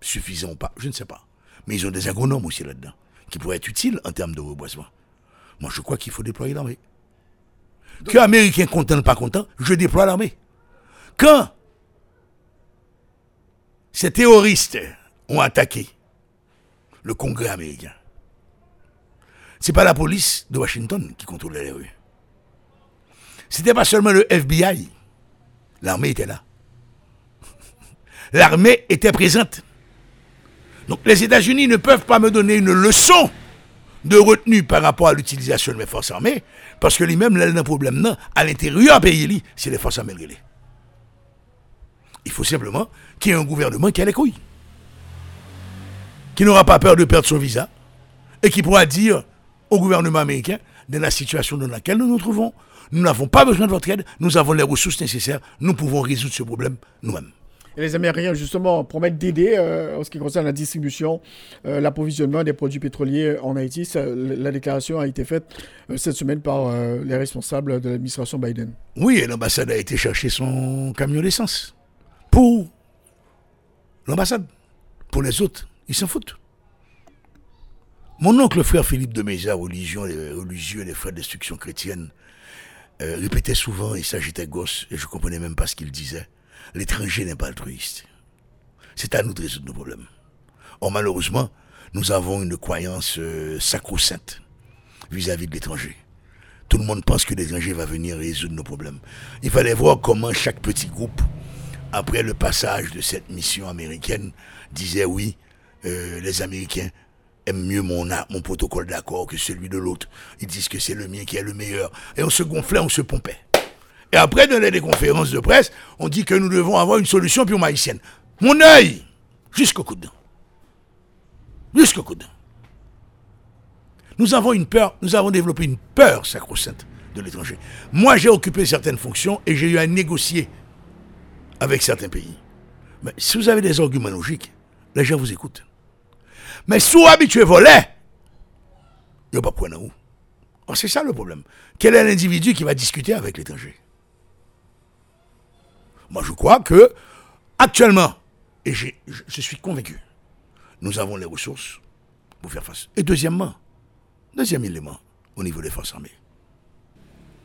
Suffisant ou pas, je ne sais pas. Mais ils ont des agronomes aussi là-dedans, qui pourraient être utiles en termes de reboisement. Moi, je crois qu'il faut déployer l'armée. Que Américains content ou pas content, je déploie l'armée. Quand ces terroristes ont attaqué le Congrès américain, c'est pas la police de Washington qui contrôlait les rues. C'était pas seulement le FBI. L'armée était là. L'armée était présente. Donc les États-Unis ne peuvent pas me donner une leçon de retenue par rapport à l'utilisation de mes forces armées, parce que lui-même, là, un problème non, à l'intérieur du pays, c'est les forces armées. Il faut simplement qu'il y ait un gouvernement qui a les couilles, qui n'aura pas peur de perdre son visa, et qui pourra dire au gouvernement américain, dans la situation dans laquelle nous nous trouvons, nous n'avons pas besoin de votre aide, nous avons les ressources nécessaires, nous pouvons résoudre ce problème nous-mêmes. Et les Américains, justement, promettent d'aider euh, en ce qui concerne la distribution, euh, l'approvisionnement des produits pétroliers en Haïti. Ça, la déclaration a été faite euh, cette semaine par les responsables de l'administration Biden. Oui, et l'ambassade a été chercher son camion d'essence. Pour l'ambassade. Pour les autres, ils s'en foutent. Mon oncle frère Philippe de Méza, religion, religieux des frères d'instruction chrétienne, euh, répétait souvent, et ça j'étais gosse, et je comprenais même pas ce qu'il disait, l'étranger n'est pas altruiste. C'est à nous de résoudre nos problèmes. Or malheureusement, nous avons une croyance euh, sacro-sainte vis-à-vis de l'étranger. Tout le monde pense que l'étranger va venir résoudre nos problèmes. Il fallait voir comment chaque petit groupe, après le passage de cette mission américaine, disait oui, euh, les Américains aiment mieux mon, mon protocole d'accord que celui de l'autre. Ils disent que c'est le mien qui est le meilleur. Et on se gonflait, on se pompait. Et après, dans les conférences de presse, on dit que nous devons avoir une solution pour haïtienne. Mon œil, jusqu'au coude. Jusqu'au coude. Nous avons une peur, nous avons développé une peur sacro-sainte de l'étranger. Moi, j'ai occupé certaines fonctions et j'ai eu à négocier avec certains pays. Mais si vous avez des arguments logiques, les gens vous écoutent. Mais si vous habituez voler, il n'y a pas point où. C'est ça le problème. Quel est l'individu qui va discuter avec l'étranger? Moi, je crois que, actuellement, et je suis convaincu, nous avons les ressources pour faire face. Et deuxièmement, deuxième élément, au niveau des forces armées,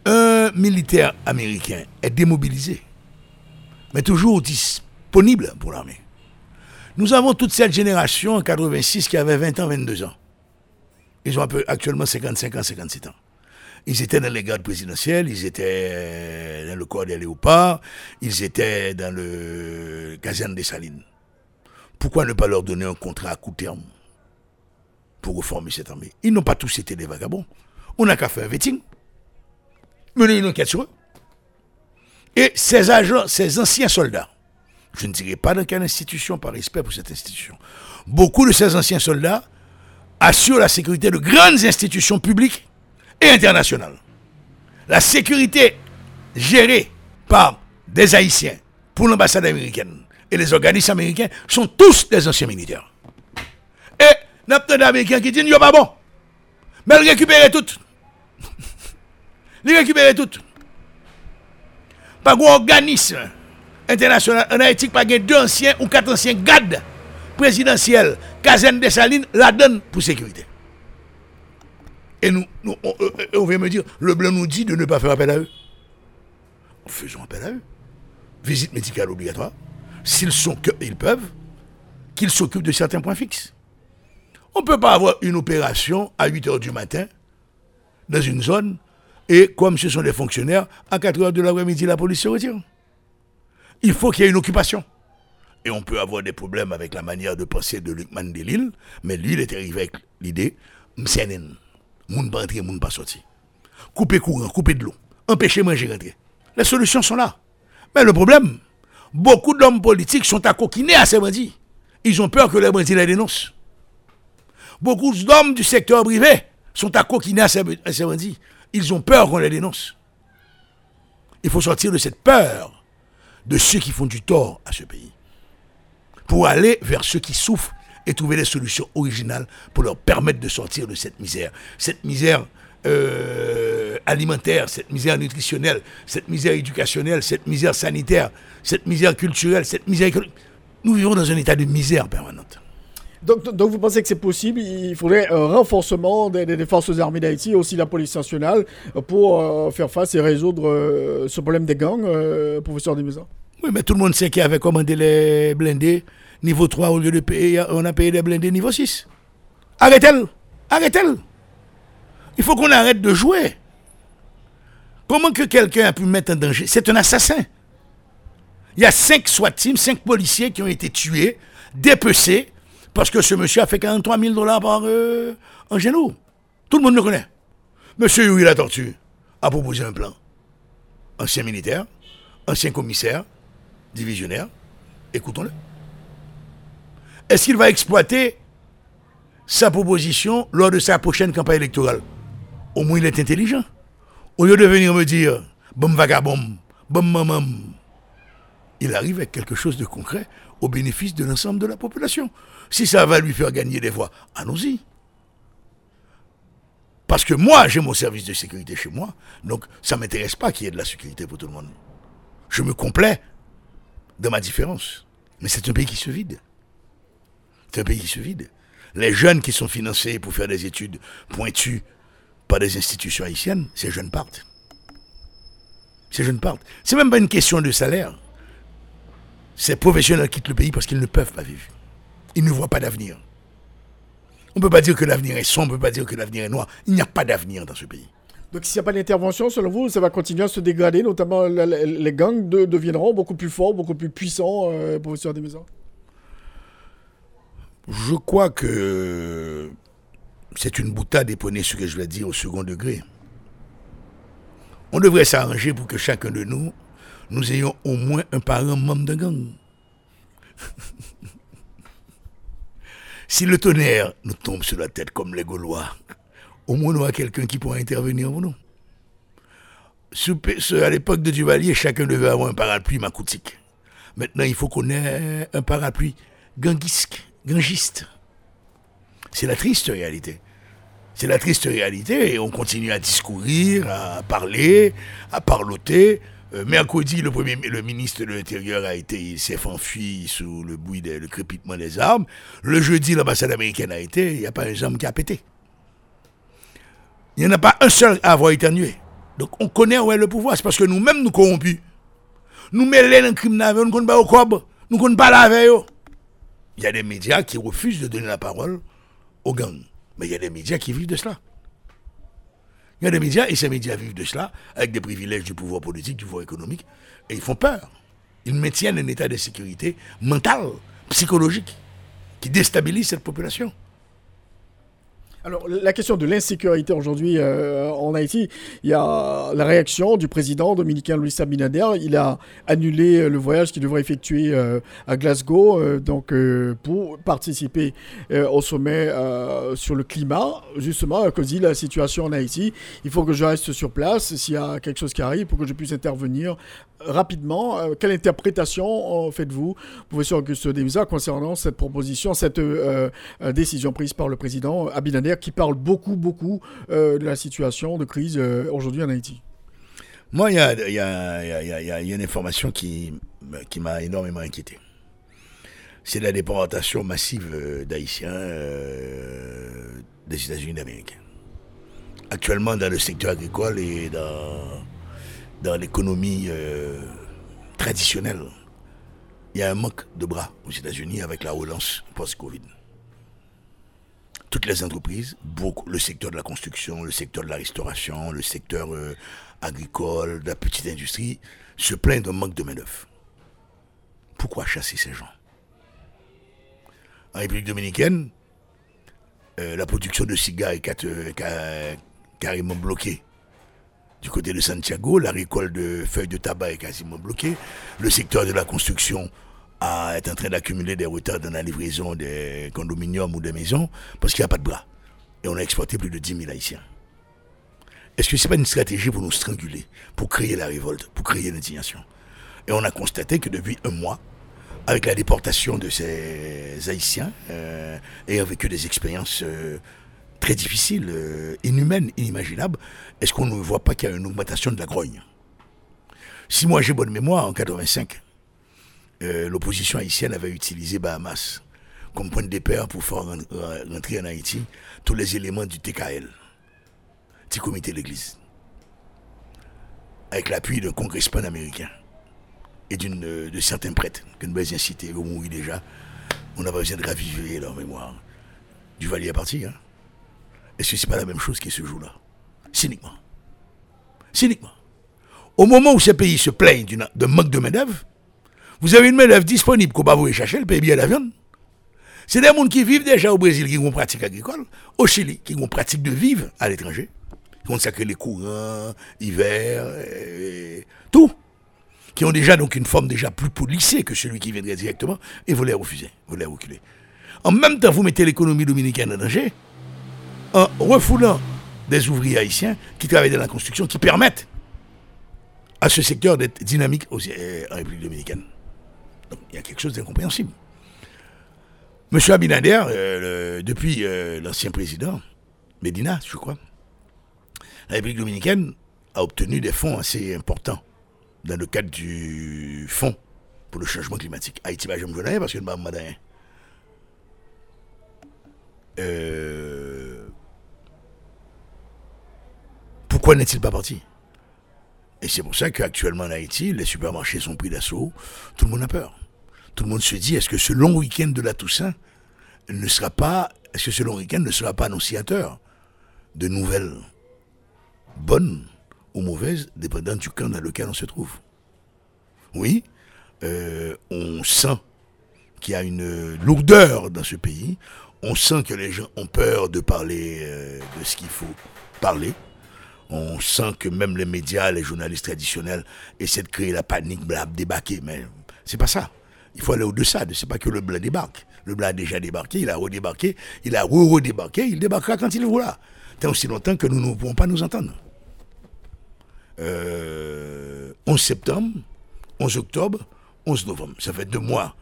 un militaire américain est démobilisé, mais toujours disponible pour l'armée. Nous avons toute cette génération en 86 qui avait 20 ans, 22 ans. Ils ont un peu, actuellement 55 ans, 57 ans. Ils étaient dans les gardes présidentielles, ils étaient dans le corps des léopards, ils étaient dans le caserne des Salines. Pourquoi ne pas leur donner un contrat à court terme pour reformer cette armée? Ils n'ont pas tous été des vagabonds. On n'a qu'à faire un vetting, mener une enquête sur eux. Et ces agents, ces anciens soldats, je ne dirais pas dans quelle institution par respect pour cette institution, beaucoup de ces anciens soldats assurent la sécurité de grandes institutions publiques et internationales. La sécurité gérée par des Haïtiens pour l'ambassade américaine et les organismes américains sont tous des anciens militaires. Et notre américain qui dit, il pas bon. Mais il récupère tout. il récupère tout. Pas un organisme international en Haïti, pas anciens ou quatre anciens gardes présidentiels, caserne des Salines, la donne pour sécurité. Et nous, nous, on, euh, euh, on vient me dire, le blanc nous dit de ne pas faire appel à eux. Faisons appel à eux. Visite médicale obligatoire. S'ils sont que ils peuvent, qu'ils s'occupent de certains points fixes. On ne peut pas avoir une opération à 8 heures du matin dans une zone et comme ce sont des fonctionnaires, à 4 heures de l'après-midi, la police se retire. Il faut qu'il y ait une occupation. Et on peut avoir des problèmes avec la manière de penser de Luc Mandelil, mais lui, est arrivé avec l'idée, m'senen, moun pas entrer, moun pas sortir. Couper courant, couper de l'eau, empêcher manger rentrer. Les solutions sont là. Mais le problème, beaucoup d'hommes politiques sont à coquiner à ces bandits. Ils ont peur que les bandits les dénoncent. Beaucoup d'hommes du secteur privé sont à coquiner à ces bandits. Ils ont peur qu'on les dénonce. Il faut sortir de cette peur de ceux qui font du tort à ce pays pour aller vers ceux qui souffrent et trouver des solutions originales pour leur permettre de sortir de cette misère. Cette misère euh, alimentaire, cette misère nutritionnelle, cette misère éducationnelle, cette misère sanitaire, cette misère culturelle, cette misère économique. Nous vivons dans un état de misère permanente. Donc, vous pensez que c'est possible? Il faudrait un renforcement des, forces armées d'Haïti et aussi la police nationale euh, pour euh, faire face et résoudre euh, ce problème des gangs, professeur Demesa Oui, mais tout le monde sait qu'il avait commandé les blindés niveau 3 au lieu de payer, on a payé des blindés niveau 6. Arrêtez-le Arrêtez-le Il faut qu'on arrête de jouer. Comment que quelqu'un a pu mettre en danger? C'est un assassin. Il y a 5 SWAT teams, 5 policiers qui ont été tués, dépecés, parce que ce monsieur a fait 43 000 dollars par euh, en genou. Tout le monde le connaît. Monsieur Yuri la Tortue a proposé un plan. Ancien militaire, ancien commissaire, divisionnaire, écoutons-le. Est-ce qu'il va exploiter sa proposition lors de sa prochaine campagne électorale? Au moins il est intelligent. Au lieu de venir me dire, bon vagabond, bon maman, il arrive avec quelque chose de concret au bénéfice de l'ensemble de la population. Si ça va lui faire gagner des voix, allons-y. Parce que moi, j'ai mon service de sécurité chez moi, donc ça ne m'intéresse pas qu'il y ait de la sécurité pour tout le monde. Je me complais de ma différence. Mais c'est un pays qui se vide. C'est un pays qui se vide. Les jeunes qui sont financés pour faire des études pointues par des institutions haïtiennes, ces jeunes partent. Ces jeunes partent. C'est même pas une question de salaire. Ces professionnels quittent le pays parce qu'ils ne peuvent pas vivre. Ils ne voient pas d'avenir. On ne peut pas dire que l'avenir est sombre, on ne peut pas dire que l'avenir est noir. Il n'y a pas d'avenir dans ce pays. Donc s'il n'y a pas d'intervention, selon vous, ça va continuer à se dégrader, notamment les gangs deviendront beaucoup plus forts, beaucoup plus puissants, euh, professeur des maisons Je crois que c'est une boutade éponnée ce que je vais dire au second degré. On devrait s'arranger pour que chacun de nous, nous ayons au moins un parent membre d'un gang. si le tonnerre nous tombe sur la tête comme les Gaulois, au moins on aura quelqu'un qui pourra intervenir pour nous. À l'époque de Duvalier, chacun devait avoir un parapluie macoutique. Maintenant, il faut qu'on ait un parapluie ganguisque, gangiste. C'est la triste réalité. C'est la triste réalité et on continue à discourir, à parler, à parloter. Euh, mercredi, le, ministre de l'Intérieur a été, il s'est enfui sous le bruit, le crépitement des armes. Le jeudi, l'ambassade américaine a été, il n'y a pas un homme qui a pété. Il n'y en a pas un seul à avoir éternué. Donc on connaît où est le pouvoir. C'est parce que nous-mêmes nous corrompus. Nous mêlons dans le crime, nous ne connaissons pas au cob, nous ne connaissons pas la veille. Il y a des médias qui refusent de donner la parole aux gangs. Mais il y a des médias qui vivent de cela. Il y a des médias, et ces médias vivent de cela, avec des privilèges du pouvoir politique, du pouvoir économique, et ils font peur. Ils maintiennent un état de sécurité mentale, psychologique, qui déstabilise cette population. Alors, la question de l'insécurité aujourd'hui euh, en Haïti, il y a la réaction du président dominicain Luis Abinader. Il a annulé le voyage qu'il devrait effectuer euh, à Glasgow euh, donc, pour participer au sommet sur le climat. Justement, à cause de la situation en Haïti, il faut que je reste sur place. S'il y a quelque chose qui arrive, pour que je puisse intervenir rapidement, euh, quelle interprétation faites-vous, professeur Auguste Demisa, concernant cette proposition, cette euh, euh, décision prise par le président Abinader qui parle beaucoup, beaucoup de la situation de crise aujourd'hui en Haïti? Moi, il y a, une information qui, qui m'a énormément inquiété. C'est la déportation massive d'Haïtiens des États-Unis d'Amérique. Actuellement, dans le secteur agricole et dans dans l'économie euh, traditionnelle, il y a un manque de bras aux États-Unis avec la relance post-Covid. Toutes les entreprises, le secteur de la construction, le secteur de la restauration, le secteur euh, agricole, de la petite industrie, se plaignent d'un manque de main-d'œuvre. Pourquoi chasser ces gens? En République dominicaine, euh, la production de cigares est carrément bloquée du côté de Santiago, la récolte de feuilles de tabac est quasiment bloquée. Le secteur de la construction est en train d'accumuler des retards dans la livraison des condominiums ou des maisons parce qu'il n'y a pas de bras. Et on a exporté plus de 10 000 Haïtiens. Est-ce que ce n'est pas une stratégie pour nous stranguler, pour créer la révolte, pour créer l'indignation? Et on a constaté que depuis un mois, avec la déportation de ces Haïtiens, euh, ayant vécu des expériences euh, très difficile, euh, inhumaine, inimaginable, est-ce qu'on ne voit pas qu'il y a une augmentation de la grogne? Si moi j'ai bonne mémoire, en 85, euh, l'opposition haïtienne avait utilisé Bahamas comme point de départ pour faire rentrer en Haïti tous les éléments du TKL, du comité de l'Église, avec l'appui d'un congressman américain et euh, de certains prêtres que nous avons cités, au mourir déjà. On n'a pas besoin de raviver leur mémoire. Du Valier à partir, hein est-ce que ce n'est pas la même chose qui se joue là? Cyniquement. Cyniquement. Au moment où ces pays se plaignent d'un manque de main-d'œuvre, vous avez une main-d'œuvre disponible qu'on va vous chercher, le pays bien la viande. C'est des gens qui vivent déjà au Brésil, qui ont pratique agricole, au Chili, qui ont pratique de vivre à l'étranger, qui ont sacré les courants, hiver, tout, qui ont déjà donc une forme déjà plus policée que celui qui viendrait directement, et vous les refusez, vous les reculez. En même temps, vous mettez l'économie dominicaine en danger, en refoulant des ouvriers haïtiens qui travaillent dans la construction, qui permettent à ce secteur d'être dynamique euh, en République dominicaine. Donc, il y a quelque chose d'incompréhensible. Monsieur Abinader, euh, depuis euh, l'ancien président, Medina, je crois, la République dominicaine a obtenu des fonds assez importants dans le cadre du fonds pour le changement climatique. Haïti, bah, je me parce que je ne. Euh, pourquoi n'est-il pas parti? Et c'est pour ça qu'actuellement en Haïti, les supermarchés sont pris d'assaut. Tout le monde a peur. Tout le monde se dit, est-ce que ce long week-end de la Toussaint ne sera pas, est-ce que ce long week-end ne sera pas annonciateur de nouvelles bonnes ou mauvaises, dépendant du camp dans lequel on se trouve? Oui, euh, on sent qu'il y a une lourdeur dans ce pays. On sent que les gens ont peur de parler euh, de ce qu'il faut parler. On sent que même les médias, les journalistes traditionnels essaient de créer la panique, bla, débarquer. Mais c'est pas ça. Il faut aller au-delà. C'est pas que le blanc débarque. Le blanc a déjà débarqué, il a redébarqué, il a re-redébarqué, il débarquera quand il voudra. Tant aussi longtemps que nous ne pouvons pas nous entendre. Euh, 11 septembre, 11 octobre, 11 novembre. Ça fait deux mois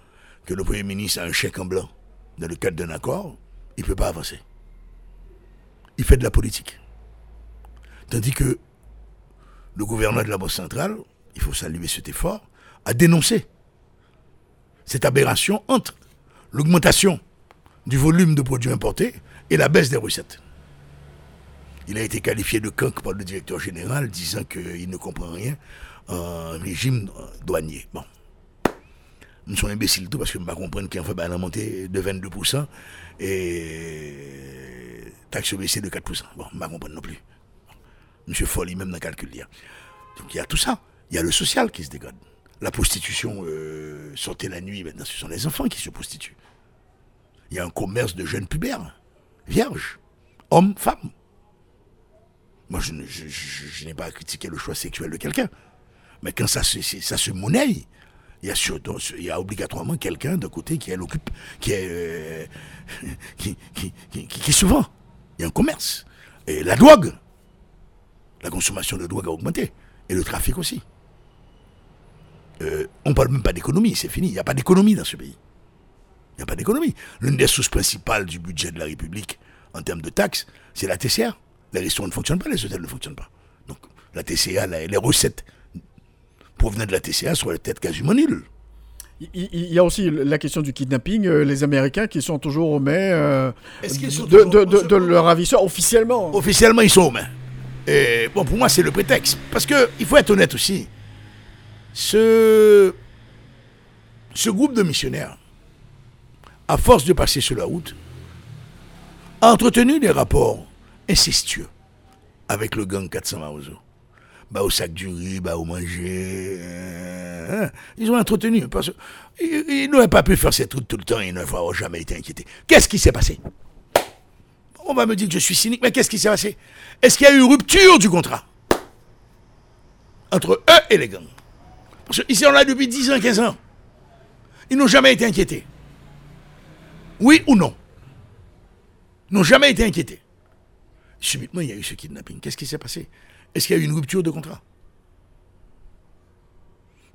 que le Premier ministre a un chèque en blanc dans le cadre d'un accord. Il ne peut pas avancer. Il fait de la politique. Tandis que le gouverneur de la Banque centrale, il faut saluer cet effort, a dénoncé cette aberration entre l'augmentation du volume de produits importés et la baisse des recettes. Il a été qualifié de canque par le directeur général, disant qu'il ne comprend rien en régime douanier. Bon. Nous sommes imbéciles tout parce que je ne pas comprendre qu'il en fait une montée de 22% et taxe baissée de 4%. Bon, je ne pas comprendre non plus. Monsieur Folly, même dans le calcul. Donc il y a tout ça. Il y a le social qui se dégrade. La prostitution euh, sortait la nuit, maintenant ce sont les enfants qui se prostituent. Il y a un commerce de jeunes pubères, vierges, hommes, femmes. Moi, je, n'ai pas à critiquer le choix sexuel de quelqu'un. Mais quand ça, se- ça monnaie, il y a, obligatoirement quelqu'un de côté qui elle qui est, euh, qui, qui, qui, vend. Il y a un commerce. Et la drogue, la consommation de drogue a augmenté. Et le trafic aussi. Euh, on ne parle même pas d'économie, c'est fini. Il n'y a pas d'économie dans ce pays. Il n'y a pas d'économie. L'une des sources principales du budget de la République en termes de taxes, c'est la TCA. Les restaurants ne fonctionnent pas, les hôtels ne fonctionnent pas. Donc la TCA, la- les recettes provenant de la TCA sont peut-être quasiment nulles. Il y a aussi la question du kidnapping. euh, Les Américains qui sont toujours aux mains euh, de- de- de leur ravisseur officiellement. Officiellement, ils sont aux mains. Et bon, pour moi, c'est le prétexte. Parce que il faut être honnête aussi. Ce, ce groupe de missionnaires, à force de passer sur la route, a entretenu des rapports incestueux avec le gang 400 Maozo. Bah, au sac du riz, bah, au manger. euh, hein. Ils ont entretenu. Parce n'auraient pas pu faire cette route tout le temps ils n'auraient jamais été inquiétés. Qu'est-ce qui s'est passé? On va me dire que je suis cynique, mais qu'est-ce qui s'est passé? Est-ce qu'il y a eu rupture du contrat? Entre eux et les gangs Parce qu'ici, on l'a depuis 10 ans, 15 ans. Ils n'ont jamais été inquiétés. Oui ou non? Ils n'ont jamais été inquiétés. Subitement, il y a eu ce kidnapping. Qu'est-ce qui s'est passé? Est-ce qu'il y a eu une rupture de contrat?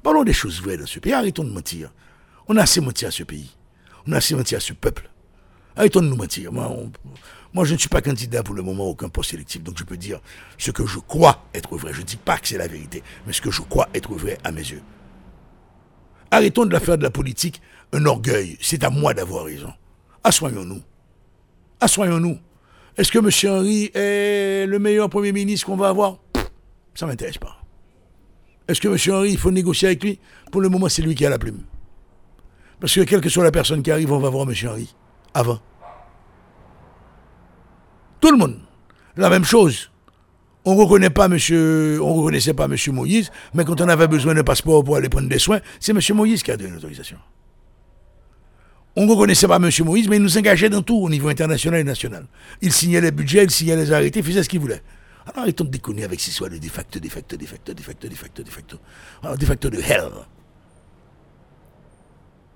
Parlons des choses vraies dans ce pays. Arrêtons de mentir. On a assez menti à ce pays. On a assez menti à ce peuple. Arrêtons de nous mentir. Moi, moi, je ne suis pas candidat pour le moment à aucun poste électif, donc je peux dire ce que je crois être vrai. Je ne dis pas que c'est la vérité, mais ce que je crois être vrai à mes yeux. Arrêtons de la faire de la politique un orgueil. C'est à moi d'avoir raison. Assoyons-nous. Assoyons-nous. Est-ce que M. Henry est le meilleur Premier ministre qu'on va avoir? Ça ne m'intéresse pas. Est-ce que M. Henry, il faut négocier avec lui? Pour le moment, c'est lui qui a la plume. Parce que quelle que soit la personne qui arrive, on va voir M. Henry. Avant. Tout le monde. La même chose. On ne reconnaît pas monsieur, on reconnaissait pas M. Moïse, mais quand on avait besoin d'un passeport pour aller prendre des soins, c'est M. Moïse qui a donné l'autorisation. On ne reconnaissait pas M. Moïse, mais il nous engageait dans tout au niveau international et national. Il signait les budgets, il signait les arrêtés, il faisait ce qu'il voulait. Alors arrêtons de déconner avec ces histoires de de facto, de facto, de facto, de facto, de facto, de facto. Alors, de facto de hell.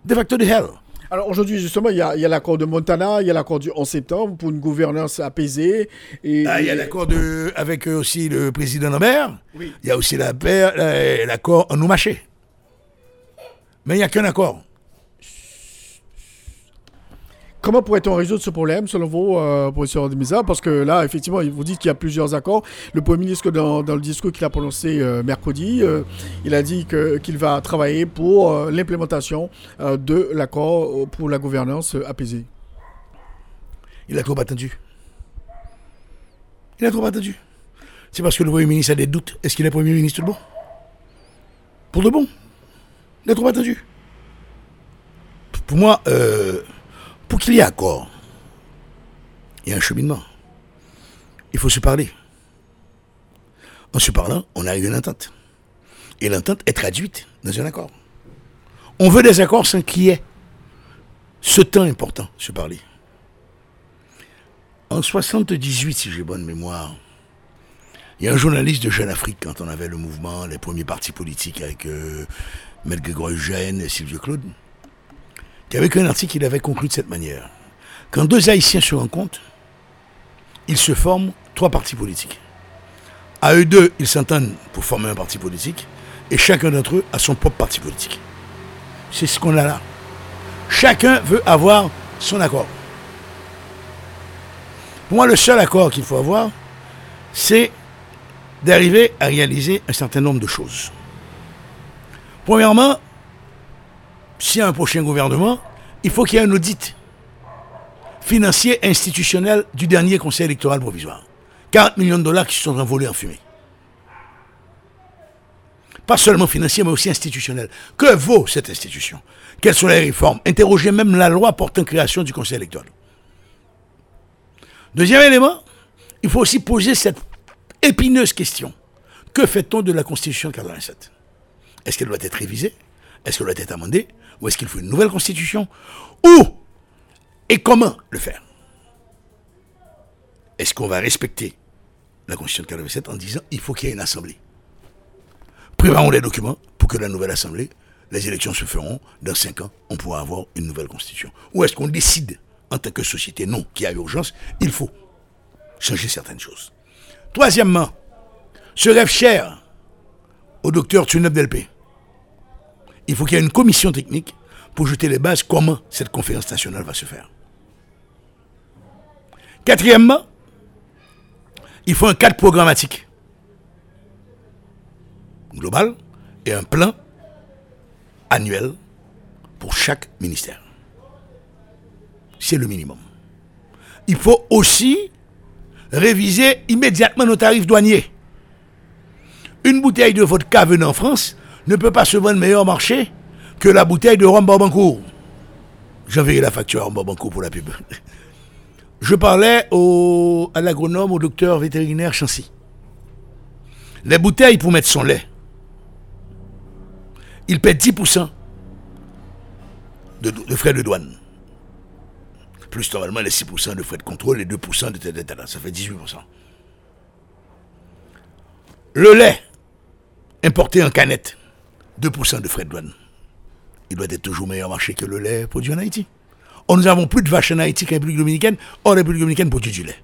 De facto de hell. Alors aujourd'hui, justement, il y a, il y a l'accord de Montana, il y a l'accord du 11 septembre pour une gouvernance apaisée. Et, Ah, il y a l'accord de- avec euh, aussi le président Lambert. Oui. Il y a aussi la paix- la- l'accord en nous mâché. Mais il n'y a qu'un accord. Comment pourrait-on résoudre ce problème, selon vous, euh, professeur Demisa Parce que là, effectivement, vous dites qu'il y a plusieurs accords. Le Premier ministre, dans, le discours qu'il a prononcé euh, mercredi, euh, il a dit qu'il va travailler pour euh, l'implémentation de l'accord pour la gouvernance apaisée. Il a trop attendu. Il a trop attendu. C'est parce que le Premier ministre a des doutes. Est-ce qu'il est Premier ministre de bon? Pour de bon. Il a trop attendu. Pour moi, pour qu'il y ait accord, il y a un cheminement. Il faut se parler. En se parlant, on arrive à une entente. Et l'entente est traduite dans un accord. On veut des accords sans qu'il y ait ce temps important, se parler. En 78, si j'ai bonne mémoire, il y a un journaliste de Jeune Afrique, quand on avait le mouvement, les premiers partis politiques avec euh, Grégoire Eugène et Sylvie Claude, écrit un article qu'il avait conclu de cette manière. Quand deux Haïtiens se rencontrent, ils se forment trois partis politiques. À eux deux, ils s'entendent pour former un parti politique, et chacun d'entre eux a son propre parti politique. C'est ce qu'on a là. Chacun veut avoir son accord. Pour moi, le seul accord qu'il faut avoir, c'est d'arriver à réaliser un certain nombre de choses. Premièrement, s'il y a un prochain gouvernement, il faut qu'il y ait un audit financier institutionnel du dernier conseil électoral provisoire. 40 millions de dollars qui se sont envolés en fumée. Pas seulement financier, mais aussi institutionnel. Que vaut cette institution? Quelles sont les réformes? Interrogez même la loi portant création du conseil électoral. Deuxième élément, il faut aussi poser cette épineuse question. Que fait-on de la Constitution de 87 Est-ce qu'elle doit être révisée? Est-ce qu'elle doit être amendée? Ou est-ce qu'il faut une nouvelle Constitution? Où et comment le faire? Est-ce qu'on va respecter la Constitution de 87 en disant il faut qu'il y ait une assemblée? Préparons les documents pour que la nouvelle assemblée, les élections se feront dans cinq ans, on pourra avoir une nouvelle constitution. Ou est-ce qu'on décide en tant que société non, qu'il y a urgence, il faut changer certaines choses? Troisièmement, ce rêve cher au docteur Tsuneb Delpé. Il faut qu'il y ait une commission technique pour jeter les bases comment cette conférence nationale va se faire. Quatrièmement, il faut un cadre programmatique global et un plan annuel pour chaque ministère. C'est le minimum. Il faut aussi réviser immédiatement nos tarifs douaniers. Une bouteille de vodka venue en France ne peut pas se vendre meilleur marché que la bouteille de rhum Barbancourt. J'enverrai la facture à rhum Barbancourt pour la pub. Je parlais à l'agronome, au docteur vétérinaire Chancy. Les bouteilles pour mettre son lait, il paie 10% de, frais de douane. Plus normalement les 6% de frais de contrôle et 2% de tête. Ça fait 18%. Le lait importé en canette, 2% de frais de douane. Il doit être toujours meilleur marché que le lait produit en Haïti. Or, nous avons plus de vaches en Haïti qu'en République dominicaine. Or, la République dominicaine produit du lait.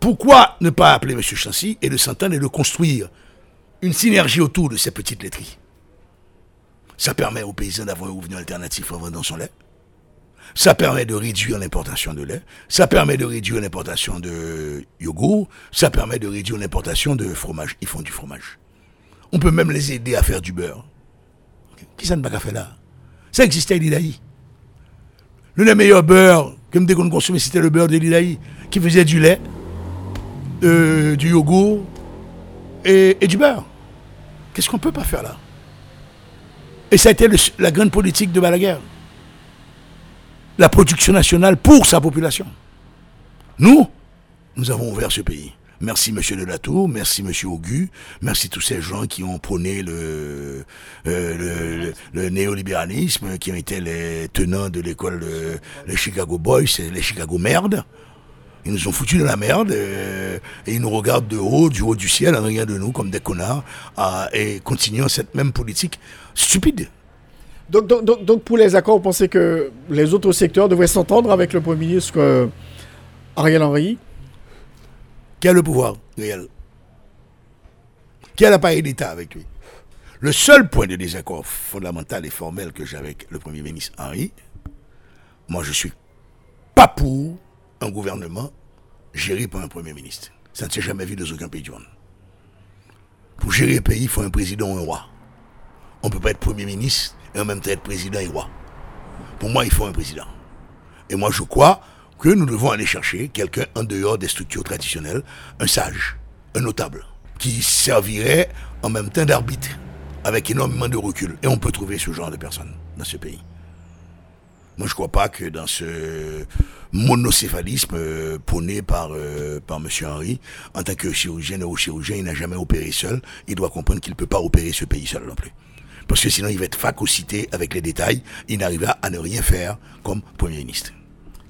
Pourquoi ne pas appeler M. Chancy et de s'entendre et de construire une synergie autour de ces petites laiteries? Ça permet aux paysans d'avoir un revenu alternatif en vendant son lait. Ça permet de réduire l'importation de lait. Ça permet de réduire l'importation de yogourt. Ça permet de réduire l'importation de fromage. Ils font du fromage. On peut même les aider à faire du beurre. Qui ça ne va pas faire là? Ça existait à l'Ilaï. Le des meilleurs que nous qu'on consommait, c'était le beurre de l'Ilaï, qui faisait du lait, euh, du yogourt et, du beurre. Qu'est-ce qu'on peut pas faire là? Et ça a été la grande politique de Balaguer. La production nationale pour sa population. Nous, nous avons ouvert ce pays. Merci Monsieur Delatour, merci Monsieur Augu, merci tous ces gens qui ont prôné le, euh, néolibéralisme, qui ont été les tenants de l'école, les Chicago Boys, les Chicago Merdes. Ils nous ont foutus de la merde euh, et ils nous regardent de haut, du haut du ciel, en rien de nous, comme des connards, et continuant cette même politique stupide. Donc, donc, donc, donc, pour les accords, vous pensez que les autres secteurs devraient s'entendre avec le Premier ministre euh, Ariel Henry? Qui a le pouvoir réel Qui a l'appareil d'État avec lui? Le seul point de désaccord fondamental et formel que j'ai avec le Premier ministre Henri, moi je suis pas pour un gouvernement géré par un Premier ministre. Ça ne s'est jamais vu dans aucun pays du monde. Pour gérer un pays, il faut un président ou un roi. On ne peut pas être Premier ministre et en même temps être président et roi. Pour moi, il faut un président. Et moi, je crois que nous devons aller chercher quelqu'un en dehors des structures traditionnelles, un sage, un notable, qui servirait en même temps d'arbitre, avec énormément de recul. Et on peut trouver ce genre de personnes dans ce pays. Moi, je ne crois pas que dans ce monocéphalisme euh, prôné par, euh, par M. Henry, en tant que chirurgien neurochirurgien, il n'a jamais opéré seul. Il doit comprendre qu'il ne peut pas opérer ce pays seul non plus. Parce que sinon, il va être phagocyté avec les détails. Il n'arrivera à ne rien faire comme Premier ministre.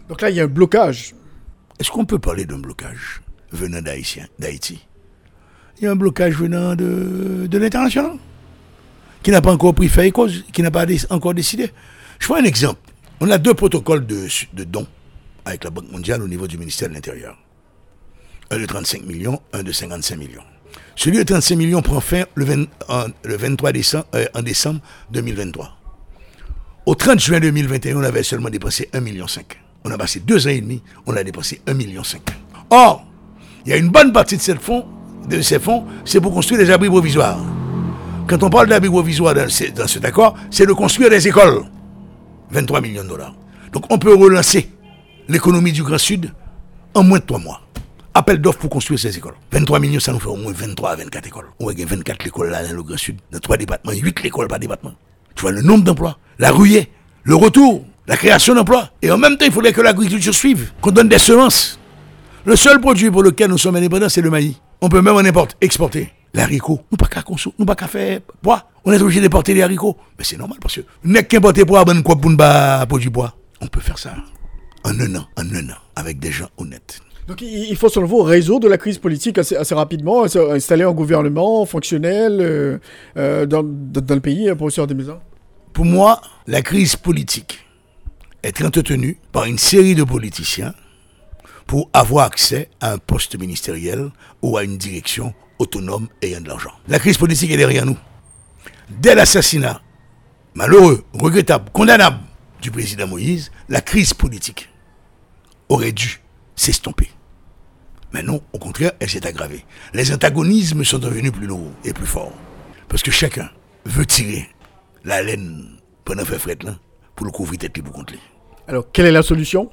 Donc là, il y a un blocage. Est-ce qu'on peut parler d'un blocage venant d'Haïti? Il y a un blocage venant de, de l'international qui n'a pas encore pris fait cause, qui n'a pas encore décidé. Je prends un exemple. On a deux protocoles de, de dons avec la Banque mondiale au niveau du ministère de l'Intérieur. Un de 35 millions, un de 55 millions. Celui de 35 millions prend fin le, 20 en, le 23 décembre, euh, en décembre 2023. Au 30 juin 2021, on avait seulement dépensé 1,5 million. On a passé deux ans et demi, on a dépensé 1,5 million. Or, il y a une bonne partie de, fonds, de ces fonds, c'est pour construire des abris provisoires. Quand on parle d'abris provisoires dans, ce- dans cet accord, c'est de construire des écoles. 23 millions de dollars. Donc on peut relancer l'économie du Grand Sud en moins de trois mois. Appel d'offres pour construire ces écoles. 23 millions, ça nous fait au moins 23 à 24 écoles. On gagner 24 écoles là dans le Grand Sud, dans trois départements, 8 écoles par département. Tu vois le nombre d'emplois, la ruée, le retour, la création d'emplois. Et en même temps, il faudrait que l'agriculture suive, qu'on donne des semences. Le seul produit pour lequel nous sommes indépendants, c'est le maïs. On peut même en importer, exporter. Les haricots, nous pas qu'à consommer, nous pas qu'à faire bois. On est obligé d'importer les haricots. Mais c'est normal parce que n'est qu'importer pour bonne quoi pour produire bois. On peut faire ça en un an, en un an, avec des gens honnêtes. Donc il faut selon vous résoudre la crise politique assez, assez rapidement, installer un gouvernement fonctionnel euh, euh, dans, le pays, euh, professeur Desmaisons? Pour moi, la crise politique est entretenue par une série de politiciens pour avoir accès à un poste ministériel ou à une direction autonome ayant de l'argent. La crise politique est derrière nous. Dès l'assassinat malheureux, regrettable, condamnable du président Moïse, la crise politique aurait dû s'estomper. Mais non, au contraire, elle s'est aggravée. Les antagonismes sont devenus plus lourds et plus forts. Parce que chacun veut tirer la laine pendant faire fret là, pour le couvrir tête libre contre lui. Alors quelle est la solution?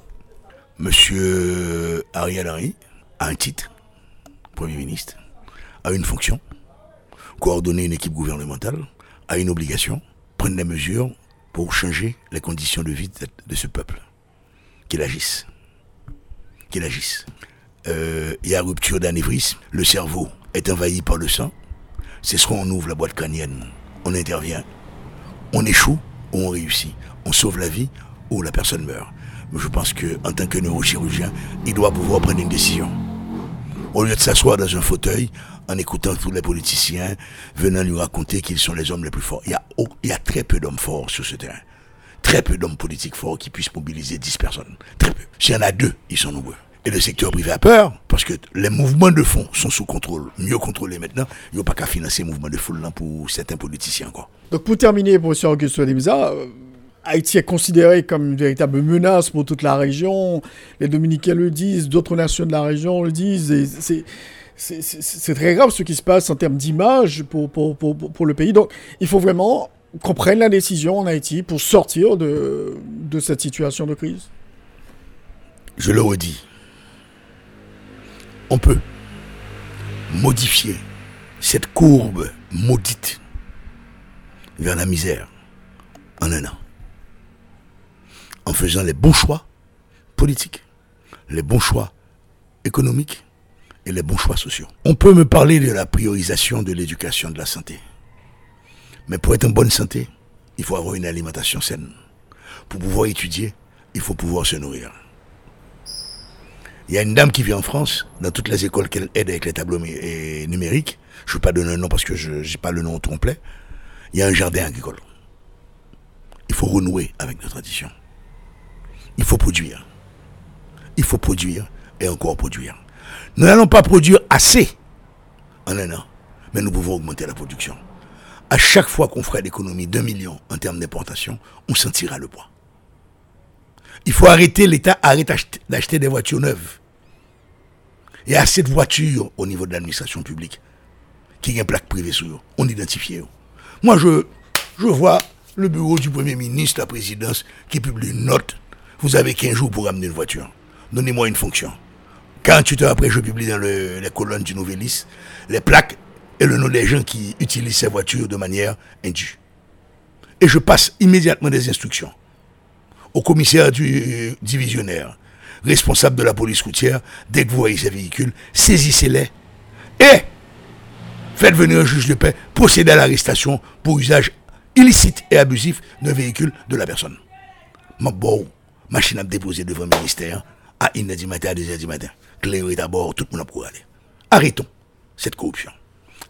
Monsieur Ariel Henry a un titre, Premier ministre, a une fonction, coordonner une équipe gouvernementale, a une obligation, prendre des mesures pour changer les conditions de vie de, de ce peuple. Qu'il agisse. Qu'il agisse. Euh, Il y a rupture d'anévrisme, le cerveau est envahi par le sang, c'est soit on ouvre la boîte crânienne, on intervient, on échoue ou on réussit. On sauve la vie ou la personne meurt. Mais je pense que en tant que neurochirurgien, il doit pouvoir prendre une décision. Au lieu de s'asseoir dans un fauteuil en écoutant tous les politiciens venant lui raconter qu'ils sont les hommes les plus forts. Il y a, très peu d'hommes forts sur ce terrain. Très peu d'hommes politiques forts qui puissent mobiliser 10 personnes. Très peu. S'il y en a deux, ils sont nombreux. Et le secteur privé a peur, parce que les mouvements de fonds sont sous contrôle, mieux contrôlés maintenant. Il n'y a pas qu'à financer les mouvements de foule pour certains politiciens encore. Donc pour terminer, professeur Augusto Demisa, euh, Haïti est considéré comme une véritable menace pour toute la région. Les Dominicains le disent, d'autres nations de la région le disent. c'est- très grave ce qui se passe en termes d'image pour, le pays. Donc il faut vraiment qu'on prenne la décision en Haïti pour sortir de cette situation de crise. je le redis, on peut modifier cette courbe maudite vers la misère en un an. En faisant les bons choix politiques, les bons choix économiques et les bons choix sociaux. On peut me parler de la priorisation de l'éducation de la santé. Mais pour être en bonne santé, il faut avoir une alimentation saine. Pour pouvoir étudier, il faut pouvoir se nourrir. Il y a une dame qui vit en France, dans toutes les écoles qu'elle aide avec les tableaux numériques. Je ne veux pas donner un nom parce que je n'ai pas le nom complet. Il y a un jardin agricole. Il faut renouer avec nos traditions. Il faut produire. Il faut produire et encore produire. Nous n'allons pas produire assez en un an, mais nous pouvons augmenter la production. À chaque fois qu'on fera l'économie d'un million en termes d'importation, on sentira le poids. Il faut arrêter, l'État arrête d'acheter- des voitures neuves. Il y a assez de voitures au niveau de l'administration publique qui ont une plaque privée sur eux. On identifie. eux. Moi, je, je vois le bureau du Premier ministre, la présidence, qui publie une note. Vous avez 15 jours pour amener une voiture. Donnez-moi une fonction. 48 heures après, je publie dans le- les colonnes du Nouvelis les plaques et le nom des gens qui utilisent ces voitures de manière indue. Et je passe immédiatement des instructions au commissaire du divisionnaire, responsable de la police routière, dès que vous voyez ces véhicules, saisissez-les et faites venir un juge de paix, procédez à l'arrestation pour usage illicite et abusif d'un véhicule de la personne. Ma machine à déposer devant le ministère à 1h du matin, à 2h du matin. Clé est à bord, tout le monde a pour aller. Arrêtons cette corruption.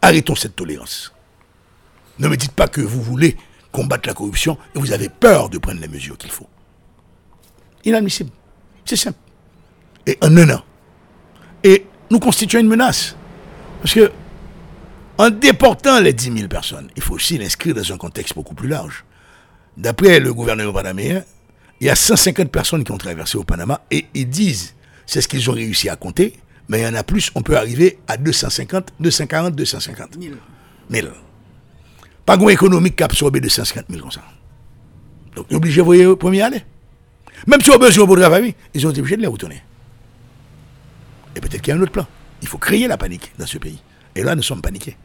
Arrêtons cette tolérance. Ne me dites pas que vous voulez combattre la corruption et vous avez peur de prendre les mesures qu'il faut. Inadmissible. C'est simple. Et en un an. Et nous constituons une menace. Parce que, en déportant les 10 000 personnes, il faut aussi l'inscrire dans un contexte beaucoup plus large. D'après le gouvernement panaméen, il y a 150 personnes qui ont traversé au Panama et ils disent, c'est ce qu'ils ont réussi à compter, mais il y en a plus, on peut arriver à 250, 240, 250 000. 1000. Pas grand économique qui a absorbé 250 000 comme ça. Donc, ils sont obligés de voyer au premier aller. Même si on a besoin pour travailler, ils ont été obligés de les retourner. Et peut-être qu'il y a un autre plan. Il faut créer la panique dans ce pays. Et là, nous sommes paniqués.